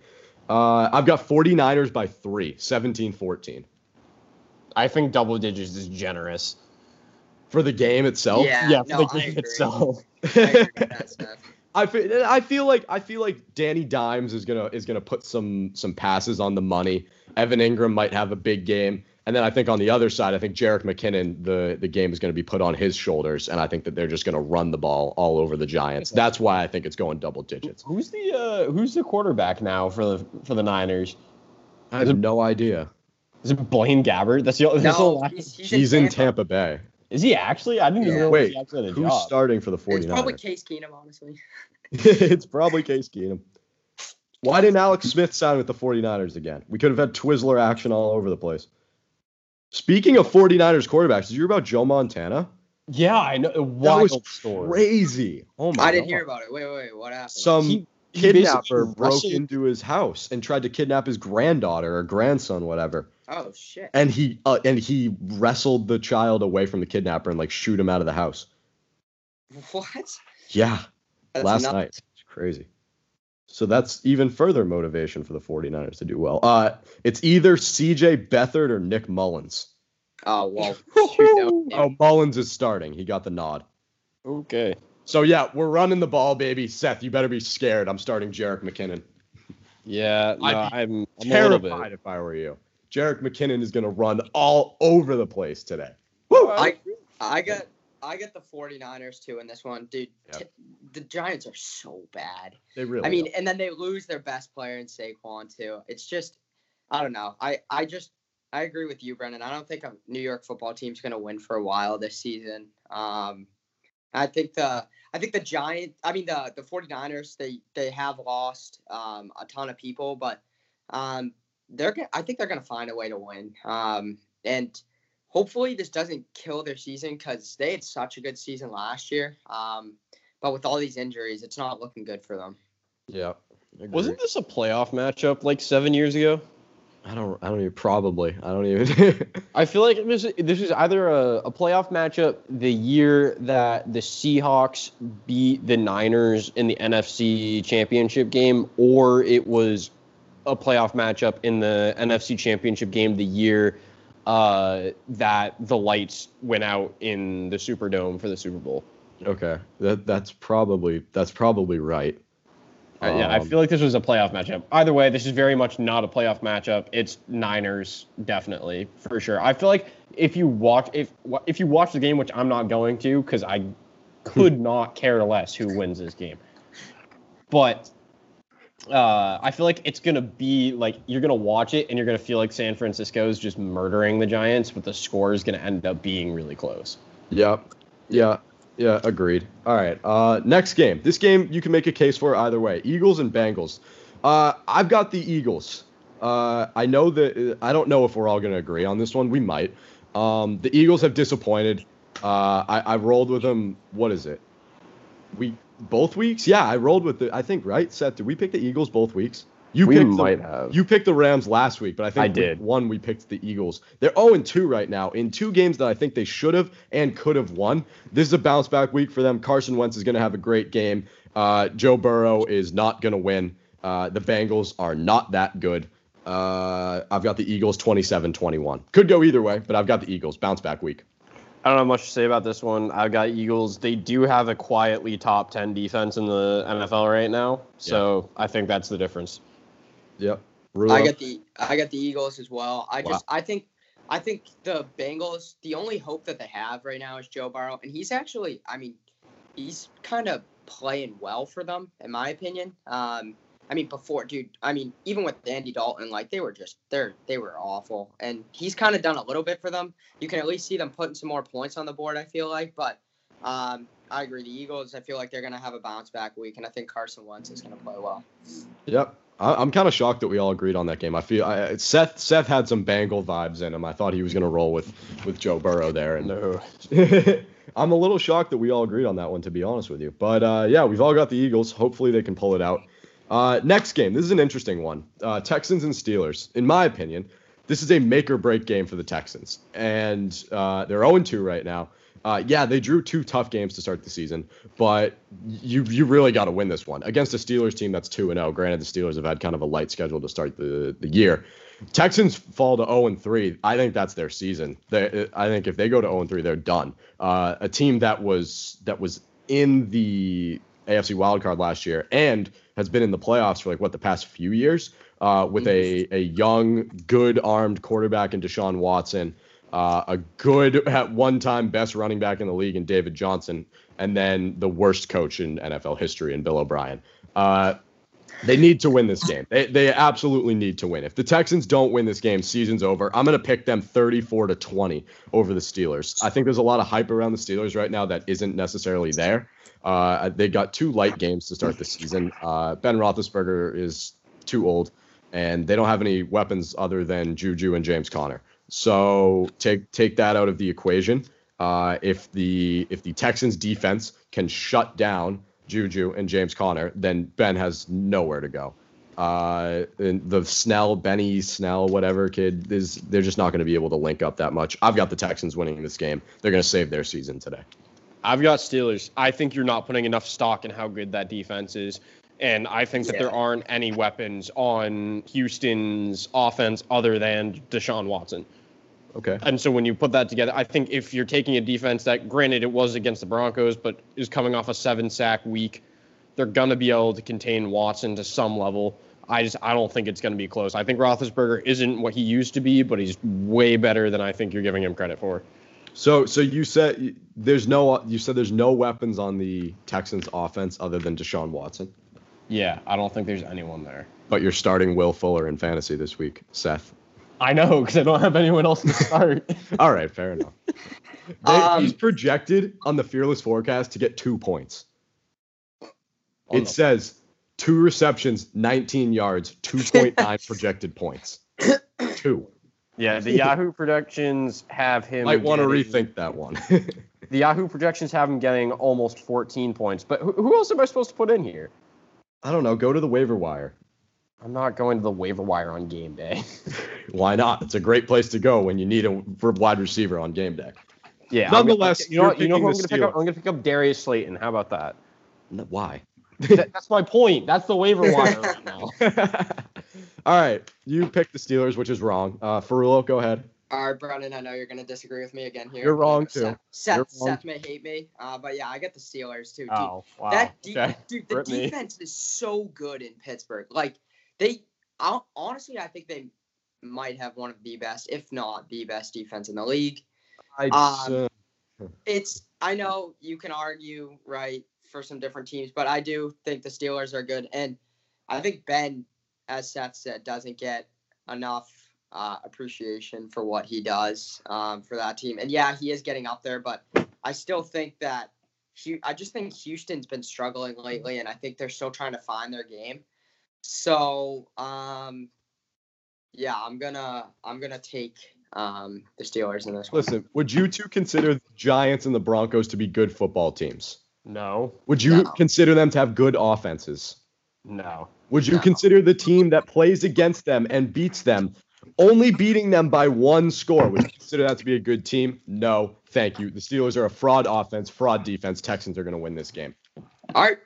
Uh, I've got 49ers by 3, 17-14. I think double digits is generous. For the game itself? Yeah, yeah, for no, the I game agree. itself. I agree with that, Steph. I feel, I feel like I feel like Danny Dimes is gonna is gonna put some some passes on the money. Evan Engram might have a big game. And then I think on the other side, I think Jerick McKinnon, the the game is going to be put on his shoulders, and I think that they're just going to run the ball all over the Giants. That's why I think it's going double digits. Who's the uh, who's the quarterback now for the for the Niners? I have no idea. Is it Blaine Gabbert? That's the, that's the No, last- he's, he's, He's in Tampa Bay. Is he actually? I didn't even know Wait, he actually had a Who's job. starting for the 49ers? It's probably Case Keenum, honestly. it's probably Case Keenum. Why didn't Alex Smith sign with the 49ers again? We could have had Twizzler action all over the place. Speaking of 49ers quarterbacks, did you hear about Joe Montana? Yeah, I know. A That wild was story. crazy. Oh my god. I didn't God. hear about it. Wait, wait, wait. What happened? Some He- he kidnapper basically broke into his house and tried to kidnap his granddaughter or grandson, whatever. Oh shit. And he uh, and he wrestled the child away from the kidnapper and like shoot him out of the house. What? Yeah, That's last nuts. night. It's crazy. So that's even further motivation for the 49ers to do well. Uh, it's either CJ Beathard or Nick Mullens. Oh well. shoot, Oh, Mullens is starting. He got the nod. Okay. So yeah, we're running the ball, baby. Seth, you better be scared. I'm starting Jerick McKinnon. Yeah, no, I'd be I'm, I'm a little bit. Terrified if I were you. Jerick McKinnon is gonna run all over the place today. Woo! I I got I got the 49ers too in this one, dude. Yep. t- the Giants are so bad. They really. I mean, are. and then they lose their best player in Saquon too. It's just, I don't know. I I just I agree with you, Brendan. I don't think a New York football team's gonna win for a while this season. Um, I think the I think the Giant. I mean the the 49ers. They they have lost um a ton of people, but um they're gonna. I think they're gonna find a way to win. Um and. Hopefully this doesn't kill their season because they had such a good season last year. Um, but with all these injuries, it's not looking good for them. yeah. Agreed. Wasn't this a playoff matchup like seven years ago? I don't. I don't even. Probably. I don't even. I feel like this this is either a, a playoff matchup the year that the Seahawks beat the Niners in the NFC Championship game, or it was a playoff matchup in the NFC Championship game the year uh, that the lights went out in the Superdome for the Super Bowl. okay. That that's probably that's probably right. Uh, yeah, I Um, feel like this was a playoff matchup. Either way, this is very much not a playoff matchup. It's Niners, definitely for sure. I feel like if you watch if if you watch the game, which I'm not going to, because I could not care less who wins this game. But uh, I feel like it's gonna be like you're gonna watch it and you're gonna feel like San Francisco is just murdering the Giants, but the score is gonna end up being really close. Yeah. Yeah. Yeah. Agreed. All right. Uh, next game. This game you can make a case for either way. Eagles and Bengals. Uh, I've got the Eagles. Uh, I know that I don't know if we're all to agree on this one. We might. Um, the Eagles have disappointed. Uh, I, I rolled with them. What is it? We both weeks? Yeah, I rolled with the. I think right. Seth, did we pick the Eagles both weeks? You we picked might the, have. You picked the Rams last week, but I think I did. one we picked the Eagles. They're 0 2 right now in two games that I think they should have and could have won. This is a bounce back week for them. Carson Wentz is going to have a great game. Uh, Joe Burrow is not going to win. Uh, the Bengals are not that good. Uh, I've got the Eagles 27 21. Could go either way, but I've got the Eagles. Bounce back week. I don't have much to say about this one. I've got Eagles. They do have a quietly top 10 defense in the NFL right now. So I think that's the difference. Yep. I got the I got the Eagles as well. I Wow. just I think I think the Bengals the only hope that they have right now is Joe Burrow, and he's actually I mean he's kind of playing well for them in my opinion. Um, I mean before, dude. I mean even with Andy Dalton, like they were just they're they were awful, and he's kind of done a little bit for them. You can at least see them putting some more points on the board. I feel like, but um, I agree. The Eagles, I feel like they're gonna have a bounce back week, and I think Carson Wentz is gonna play well. Yep. I, I'm kind of shocked that we all agreed on that game. I feel I, Seth Seth had some Bengal vibes in him. I thought he was to roll with with Joe Burrow there, and No. I'm a little shocked that we all agreed on that one, to be honest with you. But uh, yeah, we've all got the Eagles. Hopefully, they can pull it out. Uh, next game. This is an interesting one. Uh, Texans and Steelers. In my opinion, this is a make or break game for the Texans, and uh, they're 0 2 right now. Uh, yeah, they drew two tough games to start the season, but you you really got to win this one against a Steelers team that's 2 0. Granted, the Steelers have had kind of a light schedule to start the the year. Texans fall to 0 3. I think that's their season. They, I think if they go to 0 3, they're done. Uh, a team that was that was in the AFC wildcard last year and has been in the playoffs for like what the past few years uh, with a a young, good armed quarterback in Deshaun Watson, uh, a good at one time best running back in the league in David Johnson, and then the worst coach in NFL history in Bill O'Brien. Uh, they need to win this game. They, they absolutely need to win. If the Texans don't win this game, season's over. I'm going to pick them 34 to 20 over the Steelers. I think there's a lot of hype around the Steelers right now that isn't necessarily there. Uh, they got two light games to start the season. Uh, ben Roethlisberger is too old, and they don't have any weapons other than Juju and James Conner. So take take that out of the equation. Uh, if the if the Texans defense can shut down Juju and James Conner, then Ben has nowhere to go. Uh, and the Snell, Benny Snell, whatever kid is, they're just not going to be able to link up that much. I've got the Texans winning this game. They're going to save their season today. I've got Steelers. I think you're not putting enough stock in how good that defense is. And I think that Yeah. there aren't any weapons on Houston's offense other than Deshaun Watson. Okay. And so when you put that together, I think if you're taking a defense that, granted, it was against the Broncos, but is coming off a seven sack week, they're going to be able to contain Watson to some level. I just I don't think it's going to be close. I think Roethlisberger isn't what he used to be, but he's way better than I think you're giving him credit for. So so you said there's no you said there's no weapons on the Texans offense other than Deshaun Watson, Yeah, I don't think there's anyone there. but you're starting Will Fuller in fantasy this week, Seth. I know because I don't have anyone else to start. All right, fair enough. They- Um, he's projected on the Fearless forecast to get two points. It the- says two receptions, 19 yards, 2.9 projected points. Two. yeah, the Yahoo projections have him. Might want to rethink that one. The Yahoo projections have him getting almost 14 points. But who, who else am I supposed to put in here? I don't know. Go to the waiver wire. I'm not going to the waiver wire on game day. Why not? It's a great place to go when you need a wide receiver on game day. Yeah. Nonetheless, I'm, gonna- you know what? you're know who I'm going to pick up? I'm going to pick up Darius Slayton. How about that? No, Why? That- That's my point. That's the waiver wire right now. All right, you picked the Steelers, which is wrong. Uh, Ferrulo, go ahead. All right, Brennan, I know you're going to disagree with me again here. You're wrong, Seth, too. Seth, You're wrong. Seth may hate me, uh, but yeah, I get the Steelers too. Dude, Oh, wow. that de- okay. dude, the Rip me. defense is so good in Pittsburgh. Like they, honestly, I think they might have one of the best, if not the best, defense in the league. I, Um, uh, It's I know you can argue right for some different teams, but I do think the Steelers are good, and I think Ben, as Seth said, doesn't get enough uh, appreciation for what he does um, for that team. And yeah, he is getting up there, but I still think that Hu- I just think Houston's been struggling lately, and I think they're still trying to find their game. So um, yeah, I'm gonna I'm gonna take um, the Steelers in this one. listen, would you two consider the Giants and the Broncos to be good football teams? No. Would you No. consider them to have good offenses? No. Would you No. consider the team that plays against them and beats them only beating them by one score? Would you consider that to be a good team? No, thank you. The Steelers are a fraud offense, fraud defense. Texans are going to win this game. All right,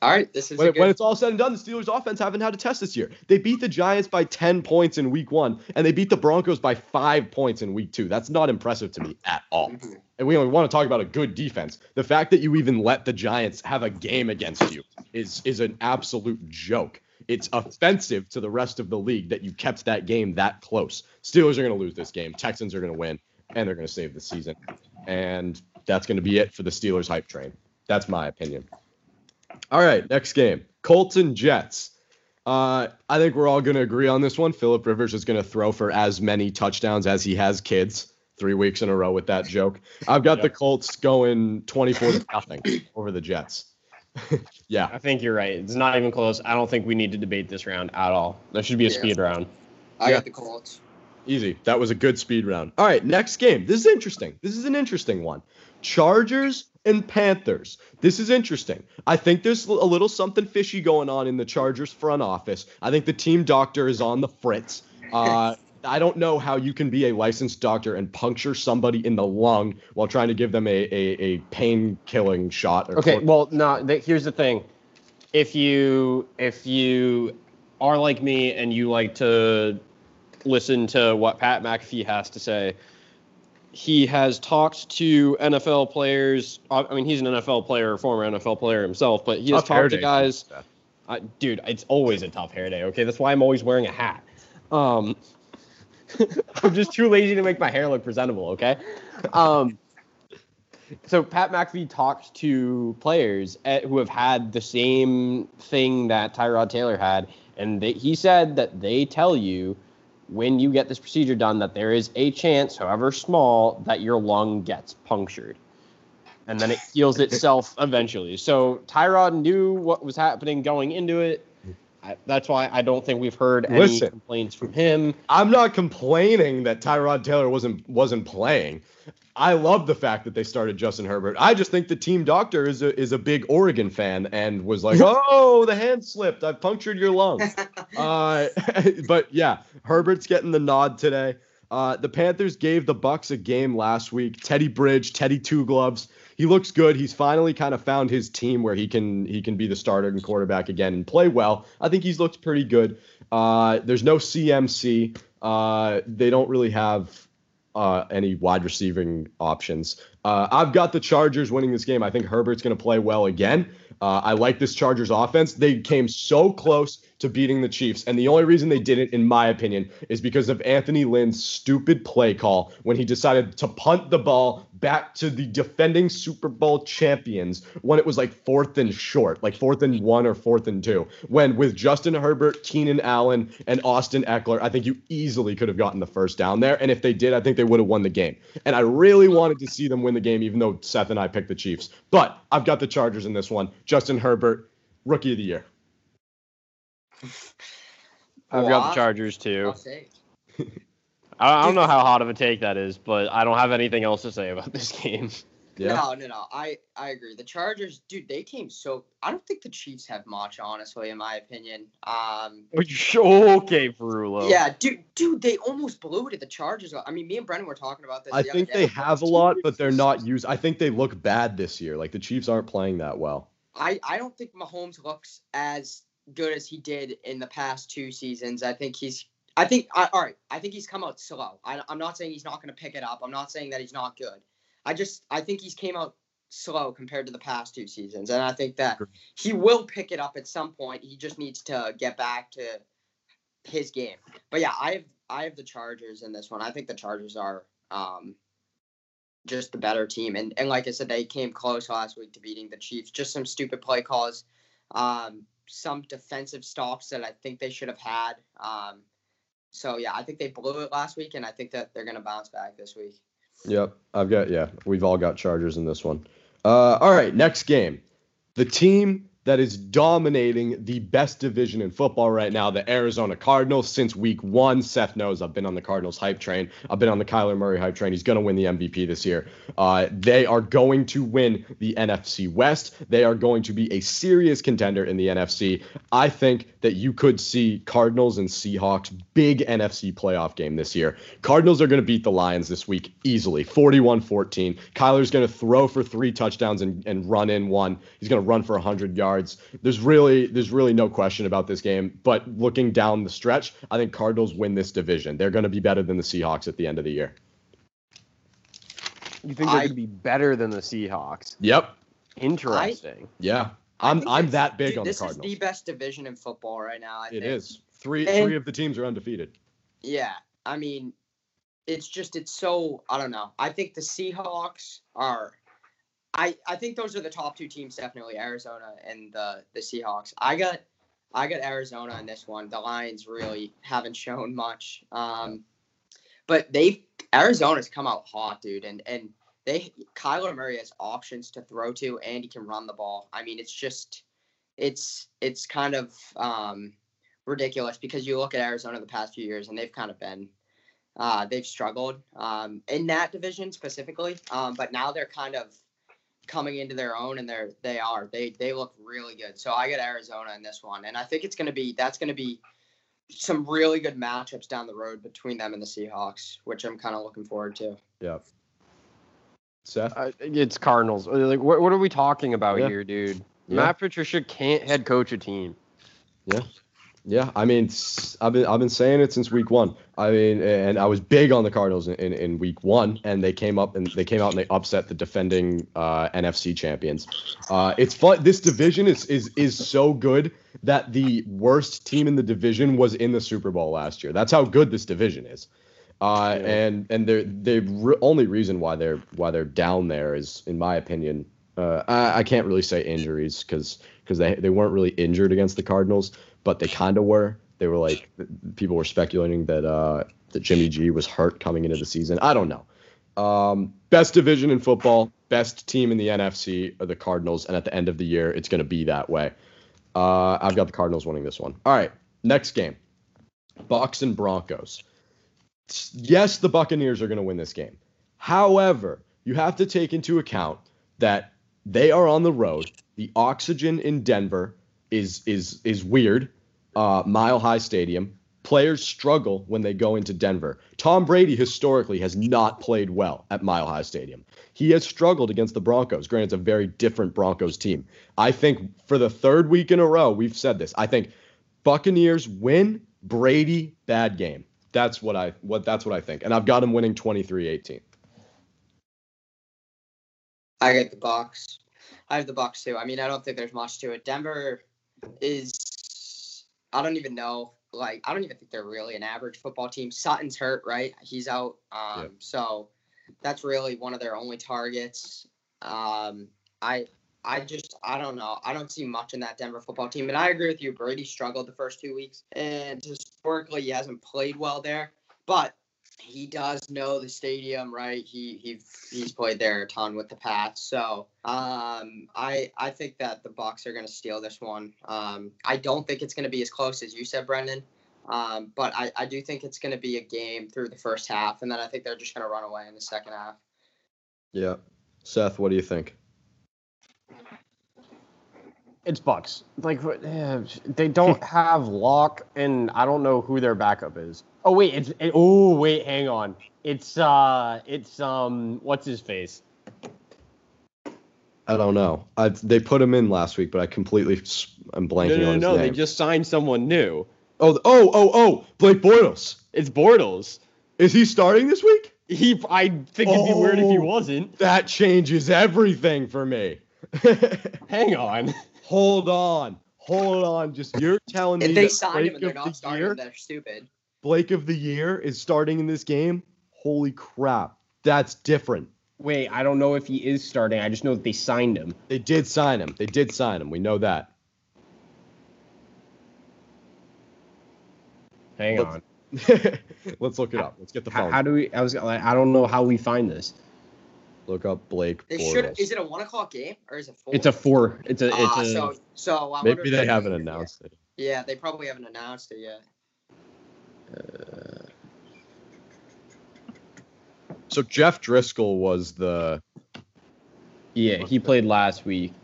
all right. This is When, good. when it's all said and done, the Steelers' offense haven't had a test this year. They beat the Giants by 10 points in week one, and they beat the Broncos by five points in week two. That's not impressive to me at all. Mhm. And we only want to talk about a good defense. The fact that you even let the Giants have a game against you is is an absolute joke. It's offensive to the rest of the league that you kept that game that close. Steelers are going to lose this game. Texans are going to win, and they're going to save the season. And that's going to be it for the Steelers hype train. That's my opinion. All right, next game Colts and Jets. Uh, I think we're all going to agree on this one. Philip Rivers is going to throw for as many touchdowns as he has kids. Three weeks in a row with that joke. I've got the Colts going 24 to nothing over the Jets. yeah. I think you're right. It's not even close. I don't think we need to debate this round at all. There should be a Yeah. speed round. I yeah. got the Colts. Easy. That was a good speed round. All right, next game. This is interesting. This is an interesting one. Chargers and Panthers. This is interesting. I think there's a little something fishy going on in the Chargers front office. I think the team doctor is on the fritz. Uh, I don't know how you can be a licensed doctor and puncture somebody in the lung while trying to give them a, a, a pain killing shot. Or Okay, well, no. Th- here's the thing: if you if you are like me and you like to listen to what Pat McAfee has to say, he has talked to NFL players. I mean, he's an NFL player, former NFL player himself, but he has Tough talked to guys. I, dude, it's always a tough hair day. Okay, that's why I'm always wearing a hat. Um, I'm just too lazy to make my hair look presentable. Okay. Um, so Pat McAfee talked to players at, who have had the same thing that Tyrod Taylor had, and they, he said that they tell you when you get this procedure done that there is a chance, however small, that your lung gets punctured. And then it heals itself eventually. So Tyrod knew what was happening going into it. I, that's why I don't think we've heard any Listen. complaints from him. I'm not complaining that Tyrod Taylor wasn't wasn't playing. I love the fact that they started Justin Herbert. I just think the team doctor is a is a big Oregon fan and was like, "Oh, the hand slipped. I've punctured your lung." uh, but yeah, Herbert's getting the nod today. Uh, the Panthers gave the Bucks a game last week. Teddy Bridge, Teddy Two Gloves. He looks good. He's finally kind of found his team where he can he can be the starter and quarterback again and play well. I think he's looked pretty good. Uh, there's no CMC. Uh, they don't really have uh, any wide receiving options. Uh, I've got the Chargers winning this game. I think Herbert's going to play well again. Uh, I like this Chargers offense. They came so close to beating the Chiefs, and the only reason they didn't, in my opinion, is because of Anthony Lynn's stupid play call when he decided to punt the ball back to the defending Super Bowl champions when it was like fourth and short, like fourth and one or fourth and two. When with Justin Herbert, Keenan Allen, and Austin Ekeler, I think you easily could have gotten the first down there. And if they did, I think they would have won the game. And I really wanted to see them win the game, even though Seth and I picked the Chiefs. But I've got the Chargers in this one. Justin Herbert, rookie of the year. I've got the Chargers too. I'll say. I, I don't know how hot of a take that is, but I don't have anything else to say about this game. Yeah. No, no, no. I I agree. The Chargers, dude, they came so. I don't think the Chiefs have much, honestly, in my opinion. Um, okay, Perulo. yeah, dude, dude, they almost blew it at the Chargers. I mean, me and Brendan were talking about this. I the other think day. they have a lot, but they're not used. I think they look bad this year. Like the Chiefs aren't playing that well. I I don't think Mahomes looks as good as he did in the past two seasons. I think he's. I think. I, all right. I think he's come out slow. I, I'm not saying he's not going to pick it up. I'm not saying that he's not good. I just. I think he's came out slow compared to the past two seasons, and I think that he will pick it up at some point. He just needs to get back to his game. But yeah, I have I have the Chargers in this one. I think the Chargers are um just the better team. And and like I said, they came close last week to beating the Chiefs. Just some stupid play calls, um, some defensive stops that I think they should have had. Um, so yeah, I think they blew it last week, and I think that they're gonna bounce back this week. Yep, I've got yeah. We've all got Chargers in this one. Uh, all right, next game. The team that is dominating the best division in football right now, the Arizona Cardinals, since week one. Seth knows I've been on the Cardinals hype train. I've been on the Kyler Murray hype train. He's going to win the MVP this year. Uh, they are going to win the NFC West. They are going to be a serious contender in the NFC. I think that you could see Cardinals and Seahawks big NFC playoff game this year. Cardinals are going to beat the Lions this week easily, 41-14. Kyler's going to throw for three touchdowns and, and run in one. He's going to run for 100 yards. There's really there's really no question about this game, but looking down the stretch, I think Cardinals win this division. They're going to be better than the Seahawks at the end of the year. You think they're going to be better than the Seahawks? Yep. Interesting. Yeah. I I'm I'm that big dude, on the Cardinals. this Cardinals. is the best division in football right now. I It think. is. Three And- three of the teams are undefeated. Yeah, I mean, it's just it's so I don't know. I think the Seahawks are. I I think those are the top two teams definitely Arizona and the the Seahawks. I got I got Arizona in this one. The Lions really haven't shown much. Um, but they Arizona's come out hot, dude, and and they Kyler Murray has options to throw to, and he can run the ball. I mean, it's just it's it's kind of um ridiculous because you look at Arizona the past few years and they've kind of been uh, they've struggled um, in that division specifically, um, but now they're kind of coming into their own and they're they are they they look really good. So I got Arizona in this one, and I think it's gonna be that's gonna be some really good matchups down the road between them and the Seahawks, which I'm kind of looking forward to. yeah Seth? Uh, it's Cardinals. Like, what, what are we talking about Yeah. here, dude? Yeah. Matt Patricia can't head coach a team. Yeah, I mean, I've been I've been saying it since week one. I mean, and I was big on the Cardinals in, in, in week one, and they came up and they came out and they upset the defending uh, NFC champions. Uh, it's fun. This division is is is so good that the worst team in the division was in the Super Bowl last year. That's how good this division is. Uh, Yeah. and and they're the re- only reason why they're why they're down there is, in my opinion, uh, I, I can't really say injuries because because they they weren't really injured against the Cardinals, but they kind of were. They were like people were speculating that uh, that Jimmy G was hurt coming into the season. I don't know. Um, best division in football, best team in the NFC are the Cardinals, and at the end of the year, it's going to be that way. Uh, I've got the Cardinals winning this one. All right, next game, Bucks and Broncos. Yes, the Buccaneers are going to win this game. However, you have to take into account that they are on the road. The oxygen in Denver is is is weird. Uh, Mile High Stadium. Players struggle when they go into Denver. Tom Brady historically has not played well at Mile High Stadium. He has struggled against the Broncos. Granted, it's a very different Broncos team. I think for the third week in a row, we've said this. I think Buccaneers win, Brady bad game. That's what I what that's what I think. And I've got him winning 23-18. I get the box. I have the box too. I mean, I don't think there's much to it. Denver is. I don't even know. Like, I don't even think they're really an average football team. Sutton's hurt, right? He's out. Um, Yeah. so that's really one of their only targets. Um, I, I just, I don't know. I don't see much in that Denver football team. And I agree with you. Brady struggled the first two weeks, and historically, he hasn't played well there. But he does know the stadium, right? He he he's played there a ton with the Pats. So um, I I think that the Bucks are going to steal this one. Um, I don't think it's going to be as close as you said, Brendan. Um, but I, I do think it's going to be a game through the first half, and then I think they're just going to run away in the second half. Yeah. Seth, what do you think? It's Bucks. Like eh, they don't have Lock, and I don't know who their backup is. Oh wait, it's it, oh wait, hang on. It's uh, it's um, what's his face? I don't know. I they put him in last week, but I completely I'm blanking No, no, on no, his no. They just signed someone new. oh, oh, oh, oh, Blake Bortles. It's Bortles. Is he starting this week? He, I think it'd be weird if he Oh. wasn't. That changes everything for me. Hang on. Hold on. Hold on. Just you're telling me If they that signed him Blake and they're of not the starting, year, him, they're stupid. Blake of the year is starting in this game. Holy crap. That's different. Wait, I don't know if he is starting. I just know that they signed him. They did sign him. They did sign him. We know that. Hang Let's- on. Let's look it up. Let's get the phone. how do we? I was I don't know how we find this. Look up Blake They should. Is it a one o'clock game or is it four? It's a four. It's a. It's Ah, a. so so I Maybe they haven't doing it yet. announced it. Yeah, they probably haven't announced it yet. So Jeff Driskel was the Yeah, he played last week.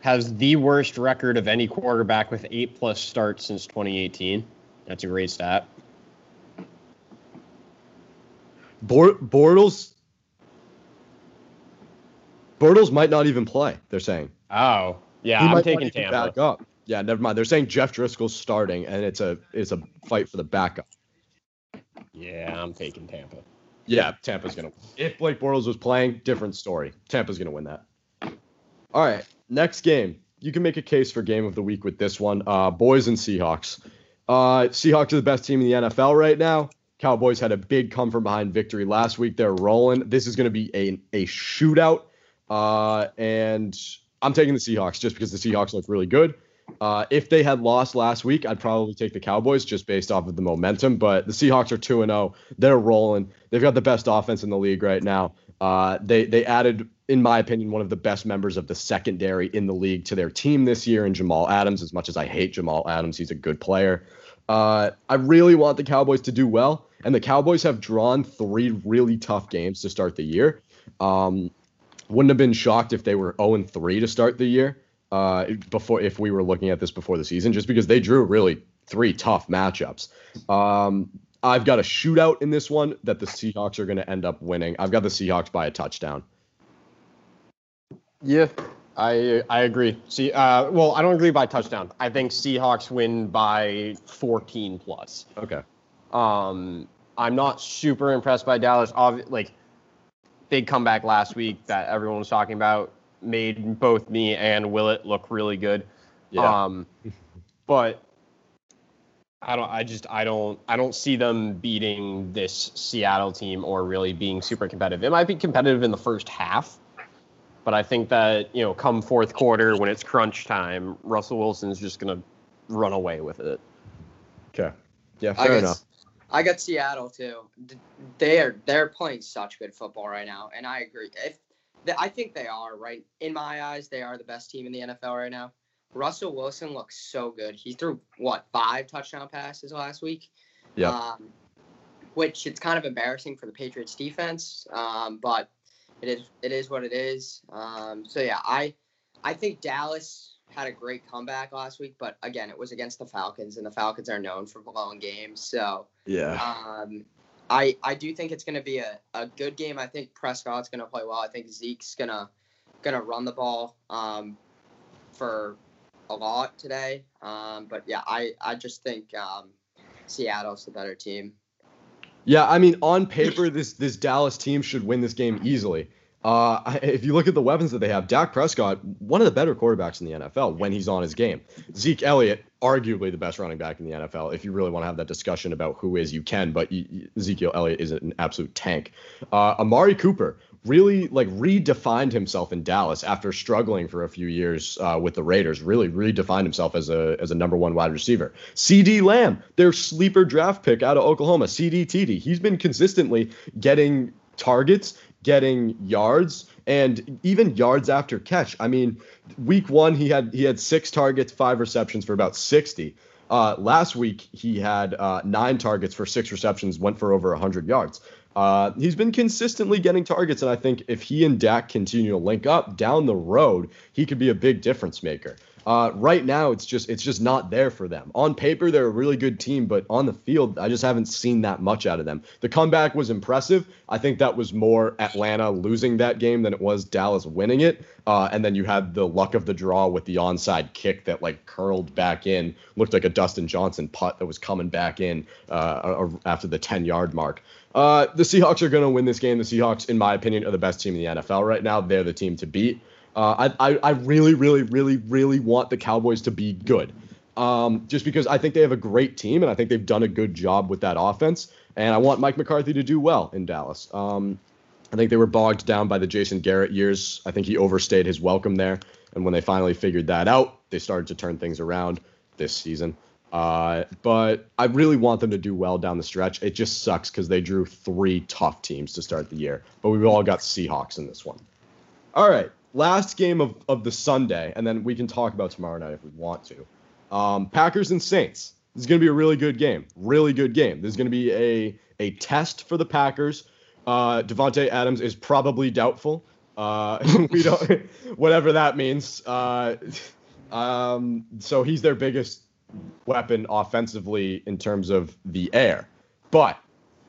Has the worst record of any quarterback with eight plus starts since 2018. That's a great stat. Bor- Bortles. Bortles might not even play. They're saying Oh, yeah, He I'm might taking Tampa. Back up. Yeah, never mind. They're saying Jeff Driskel's starting, and it's a it's a fight for the backup. Yeah, I'm taking Tampa. Yeah, Tampa's gonna. If Blake Bortles was playing, different story. Tampa's gonna win that. All right, next game. You can make a case for game of the week with this one. Uh, boys and Seahawks. Uh, Seahawks are the best team in the NFL right now. Cowboys had a big come from behind victory last week. They're rolling. This is going to be a, a shootout. Uh, and I'm taking the Seahawks just because the Seahawks look really good. Uh, if they had lost last week, I'd probably take the Cowboys just based off of the momentum. But the Seahawks are 2 0. They're rolling. They've got the best offense in the league right now. Uh, they they added, in my opinion, one of the best members of the secondary in the league to their team this year in Jamal Adams. As much as I hate Jamal Adams, he's a good player. Uh, I really want the Cowboys to do well, and the Cowboys have drawn three really tough games to start the year. Um, wouldn't have been shocked if they were 0 3 to start the year. Uh, before if we were looking at this before the season, just because they drew really three tough matchups. Um, I've got a shootout in this one that the Seahawks are going to end up winning. I've got the Seahawks by a touchdown. Yeah, I I agree. See, uh, well, I don't agree by touchdown. I think Seahawks win by 14 plus. Okay. Um, I'm not super impressed by Dallas. Obvi- like, big comeback last week that everyone was talking about made both me and Willett look really good. Yeah. Um, but I don't. I just. I don't. I don't see them beating this Seattle team or really being super competitive. It might be competitive in the first half, but I think that you know, come fourth quarter when it's crunch time, Russell Wilson's just gonna run away with it. okay. Yeah, I fair got, enough. I got Seattle too. They're they're playing such good football right now, and I agree. If I think they are right in my eyes, they are the best team in the NFL right now. Russell Wilson looks so good. He threw what five touchdown passes last week. Yeah. Um, which it's kind of embarrassing for the Patriots defense, um, but it is it is what it is. Um, so yeah, I I think Dallas had a great comeback last week, but again, it was against the Falcons, and the Falcons are known for blowing games. So Yeah. um, I I do think it's going to be a, a good game. I think Prescott's going to play well. I think Zeke's gonna gonna run the ball um, for a lot today. Um, but yeah, I I just think um, Seattle's the better team. Yeah, I mean, on paper, this this Dallas team should win this game easily. Uh, if you look at the weapons that they have, Dak Prescott, one of the better quarterbacks in the NFL when he's on his game. Zeke Elliott, arguably the best running back in the NFL. If you really want to have that discussion about who is, you can, but Ezekiel Elliott is an absolute tank. Uh, Amari Cooper really like redefined himself in Dallas after struggling for a few years uh, with the Raiders. Really redefined himself as a as a number one wide receiver. CeeDee Lamb, their sleeper draft pick out of Oklahoma. C.D. TD, he's been consistently getting targets, getting yards, and even yards after catch. I mean, week one he had he had six targets, five receptions for about sixty. Uh, last week he had uh, nine targets for six receptions, went for over 100 yards. Uh, he's been consistently getting targets, and I think if he and Dak continue to link up down the road, he could be a big difference maker. Uh, right now, it's just it's just not there for them. On paper, they're a really good team, but on the field, I just haven't seen that much out of them. The comeback was impressive. I think that was more Atlanta losing that game than it was Dallas winning it. Uh, and then you had the luck of the draw with the onside kick that like curled back in, looked like a Dustin Johnson putt that was coming back in uh, after the 10 yard mark. Uh, the Seahawks are going to win this game. The Seahawks, in my opinion, are the best team in the NFL right now. They're the team to beat. Uh, I, I, I really, really, really, really want the Cowboys to be good. Um, just because I think they have a great team and I think they've done a good job with that offense. And I want Mike McCarthy to do well in Dallas. Um, I think they were bogged down by the Jason Garrett years. I think he overstayed his welcome there. And when they finally figured that out, they started to turn things around this season. Uh, but I really want them to do well down the stretch. It just sucks because they drew three tough teams to start the year. But we've all got Seahawks in this one. All right. Last game of, of the Sunday, and then we can talk about tomorrow night if we want to. Um, Packers and Saints. This is going to be a really good game. Really good game. This is going to be a, a test for the Packers. Uh, Davante Adams is probably doubtful. Uh, we don't, whatever that means. Uh, um, so he's their biggest weapon offensively in terms of the air. But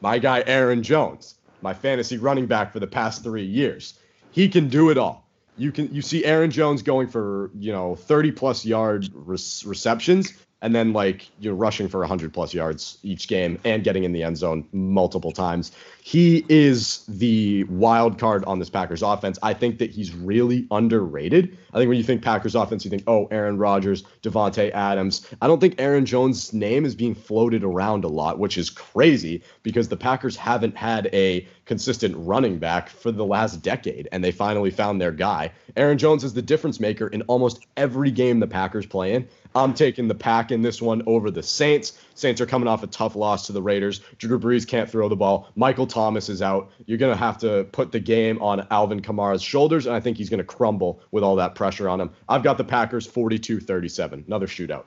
my guy Aaron Jones, my fantasy running back for the past three years, he can do it all. You can you see Aaron Jones going for you know 30 plus yard re- receptions and then like you're rushing for 100 plus yards each game and getting in the end zone multiple times. He is the wild card on this Packers offense. I think that he's really underrated. I think when you think Packers offense, you think, oh, Aaron Rodgers, Davante Adams. I don't think Aaron Jones' name is being floated around a lot, which is crazy because the Packers haven't had a consistent running back for the last decade, and they finally found their guy. Aaron Jones is the difference maker in almost every game the Packers play in. I'm taking the pack in this one over the Saints. Saints are coming off a tough loss to the Raiders. Drew Brees can't throw the ball. Michael Thomas is out. You're going to have to put the game on Alvin Kamara's shoulders, and I think he's going to crumble with all that pressure on him. I've got the Packers 42 37. Another shootout.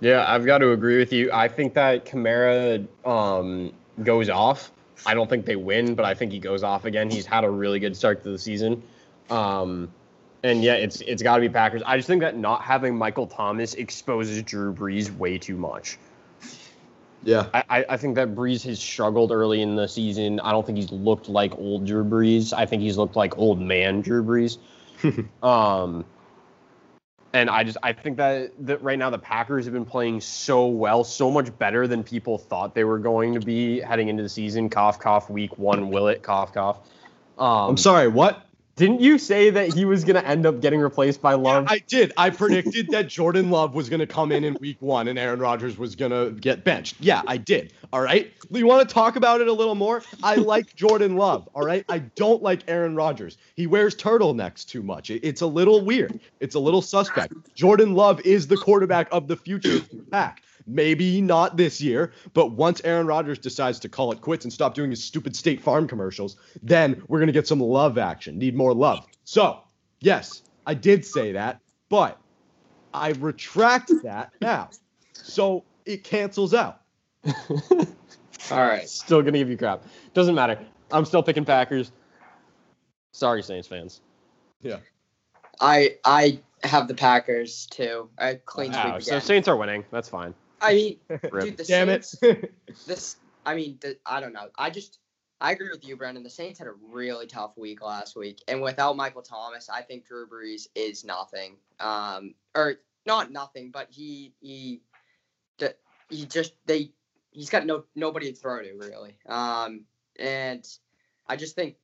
Yeah, I've got to agree with you. I think that Kamara um, goes off. I don't think they win, but I think he goes off again. He's had a really good start to the season. Um, and yeah, it's it's got to be Packers. I just think that not having Michael Thomas exposes Drew Brees way too much. Yeah. I, I- think that Brees has struggled early in the season. I don't think he's looked like old Drew Brees. I think he's looked like old man Drew Brees. um, and I just I think that that right now the Packers have been playing so well, so much better than people thought they were going to be heading into the season. Cough cough. Week one, will it? Cough cough. Um, I'm sorry, what? Didn't you say that he was going to end up getting replaced by Love? Yeah, I did. I predicted that Jordan Love was going to come in in week one and Aaron Rodgers was going to get benched. Yeah, I did. All right. You want to talk about it a little more? I like Jordan Love. All right. I don't like Aaron Rodgers. He wears turtlenecks too much. It's a little weird. It's a little suspect. Jordan Love is the quarterback of the future pack. Maybe not this year, but once Aaron Rodgers decides to call it quits and stop doing his stupid State Farm commercials, then we're going to get some love action. Need more love. So, yes, I did say that, but I retract that now. So it cancels out. All right. Still going to give you crap. Doesn't matter. I'm still picking Packers. Sorry, Saints fans. Yeah. I I have the Packers too. I clean sweep Wow, so. Saints are winning. That's fine. I mean, dude, the Damn it. This. I mean, the, I don't know. I just I agree with you, Brendan. The Saints had a really tough week last week, and without Michael Thomas, I think Drew Brees is nothing. Um, or not nothing, but he he the- he just they he's got no nobody to throw to really. Um, and I just think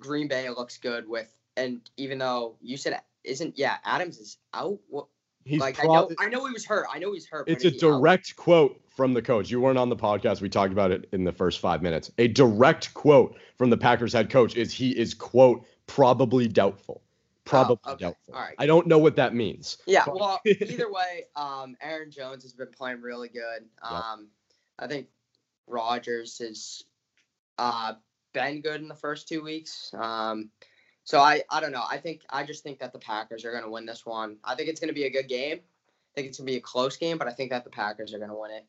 Green Bay looks good with, and even though you said isn't yeah Adams is out. What, He's like I know I know he was hurt. I know he's hurt. It's a he out? direct quote from the coach. You weren't on the podcast. We talked about it in the first five minutes. A direct quote from the Packers head coach is he is quote probably doubtful. Probably Oh, okay. doubtful. All right. I don't know what that means. Yeah, well, either way, um, Aaron Jones has been playing really good. Um, I think Rodgers has uh, been good in the first two weeks. Um, so I, I don't know. I think I just think that the Packers are going to win this one. I think it's going to be a good game. I think it's going to be a close game, but I think that the Packers are going to win it.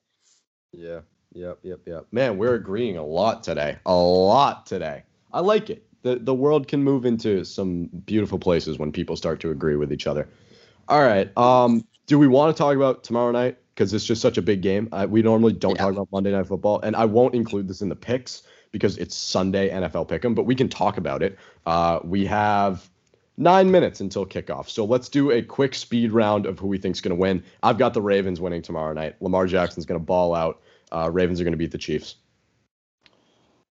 Yeah. Yep. Yep. Yep. Man, we're agreeing a lot today. A lot today. I like it. The the world can move into some beautiful places when people start to agree with each other. All right. Um, do we want to talk about tomorrow night? Because it's just such a big game. I, we normally don't Yeah. talk about Monday Night Football, and I won't include this in the picks because it's Sunday NFL Pick'em. But we can talk about it. Uh, we have nine minutes until kickoff, so let's do a quick speed round of who we think's going to win. I've got the Ravens winning tomorrow night. Lamar Jackson's going to ball out. Uh, Ravens are going to beat the Chiefs.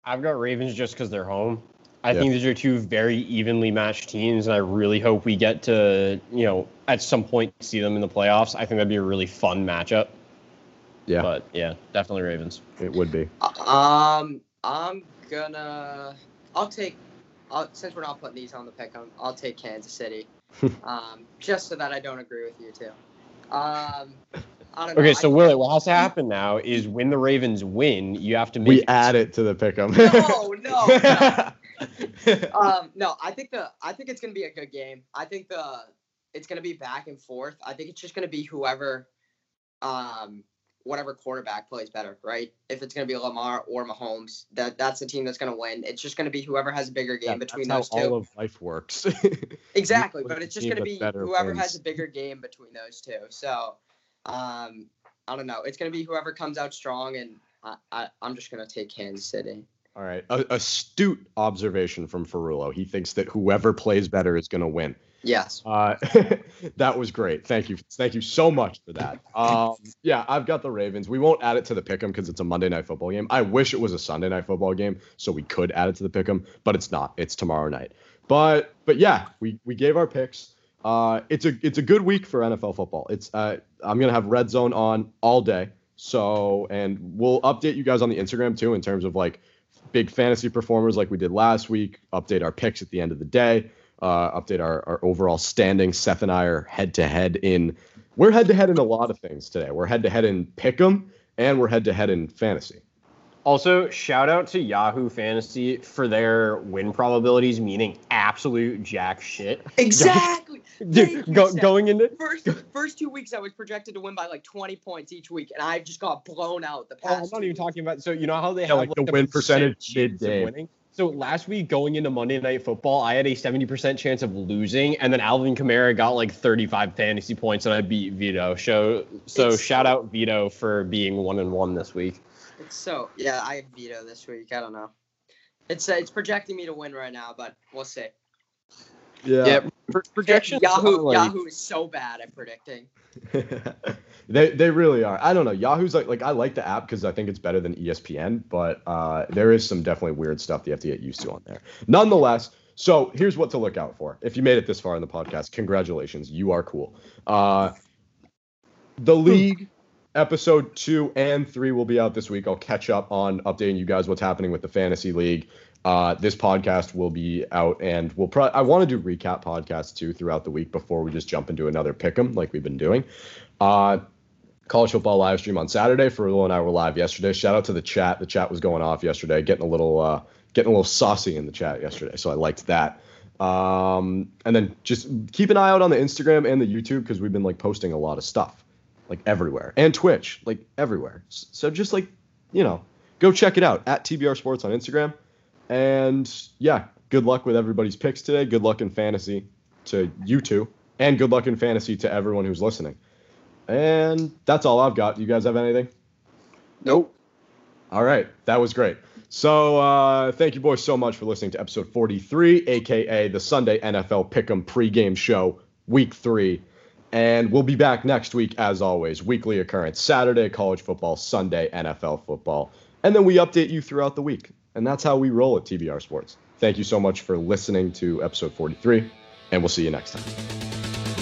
I've got Ravens just because they're home. I Yeah. think these are two very evenly matched teams, and I really hope we get to, you know, at some point see them in the playoffs. I think that'd be a really fun matchup. Yeah, But yeah, definitely Ravens. it would be. Um, I'm gonna. I'll take. I'll, since we're not putting these on the pick, I'm, I'll take Kansas City. um, just so that I don't agree with you too. Um, I don't know. Okay, so think- Willie, what has to happen now is when the Ravens win, you have to make We add it to the pick'em. No, no, um, no, I think the I think it's gonna be a good game. I think the it's gonna be back and forth. I think it's just gonna be whoever, um, whatever quarterback plays better, right? If it's gonna be Lamar or Mahomes, that that's the team that's gonna win. It's just gonna be whoever has a bigger game Yeah, between that's those how two. all of life works. exactly, but it's just gonna be whoever wins. has a bigger game between those two. So, um, I don't know. It's gonna be whoever comes out strong, and I, I I'm just gonna take Kansas City. All right. A, astute observation from Ferrulo. He thinks that whoever plays better is going to win. Yes. Uh, that was great. Thank you. Thank you so much for that. Um, yeah, I've got the Ravens. We won't add it to the pick'em because it's a Monday night football game. I wish it was a Sunday night football game so we could add it to the pick'em, but it's not. It's tomorrow night. But but yeah, we we gave our picks. Uh, it's a it's a good week for NFL football. It's uh, I'm gonna have Red Zone on all day. So and we'll update you guys on the Instagram too in terms of like big fantasy performers like we did last week. Update our picks at the end of the day. Uh, update our, our overall standing. Seth and I are head to head in. We're head to head in a lot of things today. We're head to head in pick'em and we're head to head in fantasy. Also, shout out to Yahoo Fantasy for their win probabilities, meaning absolute jack shit. Exactly. Dude, you, go, going into First, first two weeks, I was projected to win by like 20 points each week, and I just got blown out the Oh, past. I'm not two even talking about. So you know how they Yeah, have like the win percentage chance of winning? So last week going into Monday Night Football, I had a 70% chance of losing, and then Alvin Kamara got like 35 fantasy points, and I beat Vito. So so It's- shout out Vito for being one and one this week. It's so yeah, I have Vito this week. I don't know. It's uh, it's projecting me to win right now, but we'll see. Yeah. Yep. Pro- projections Yahoo like- Yahoo is so bad at predicting. they they really are. I don't know. Yahoo's like like I like the app because I think it's better than ESPN, but uh, there is some definitely weird stuff you have to get used to on there. Nonetheless, so here's what to look out for. If you made it this far in the podcast, congratulations, you are cool. Uh, the league episode two and three will be out this week. I'll catch up on updating you guys what's happening with the fantasy league. Uh, this podcast will be out, and we'll probably. I want to do recap podcasts too throughout the week before we just jump into another pick'em like we've been doing. Uh, college football live stream on Saturday. Ferrell and I were live yesterday. Shout out to the chat. The chat was going off yesterday, getting a little uh, getting a little saucy in the chat yesterday. So I liked that. Um, and then just keep an eye out on the Instagram and the YouTube because we've been like posting a lot of stuff, like everywhere, and Twitch, like everywhere. So just like you know, go check it out at TBR Sports on Instagram. And yeah, good luck with everybody's picks today. Good luck in fantasy to you two, and good luck in fantasy to everyone who's listening. And that's all I've got. You guys have anything? Nope. All right, that was great. So uh, thank you boys so much for listening to episode 43, aka the Sunday NFL Pick'em pregame show, week three. And we'll be back next week, as always. Weekly occurrence Saturday, college football, Sunday, NFL football. And then we update you throughout the week. And that's how we roll at TBR Sports. Thank you so much for listening to episode 43, and we'll see you next time.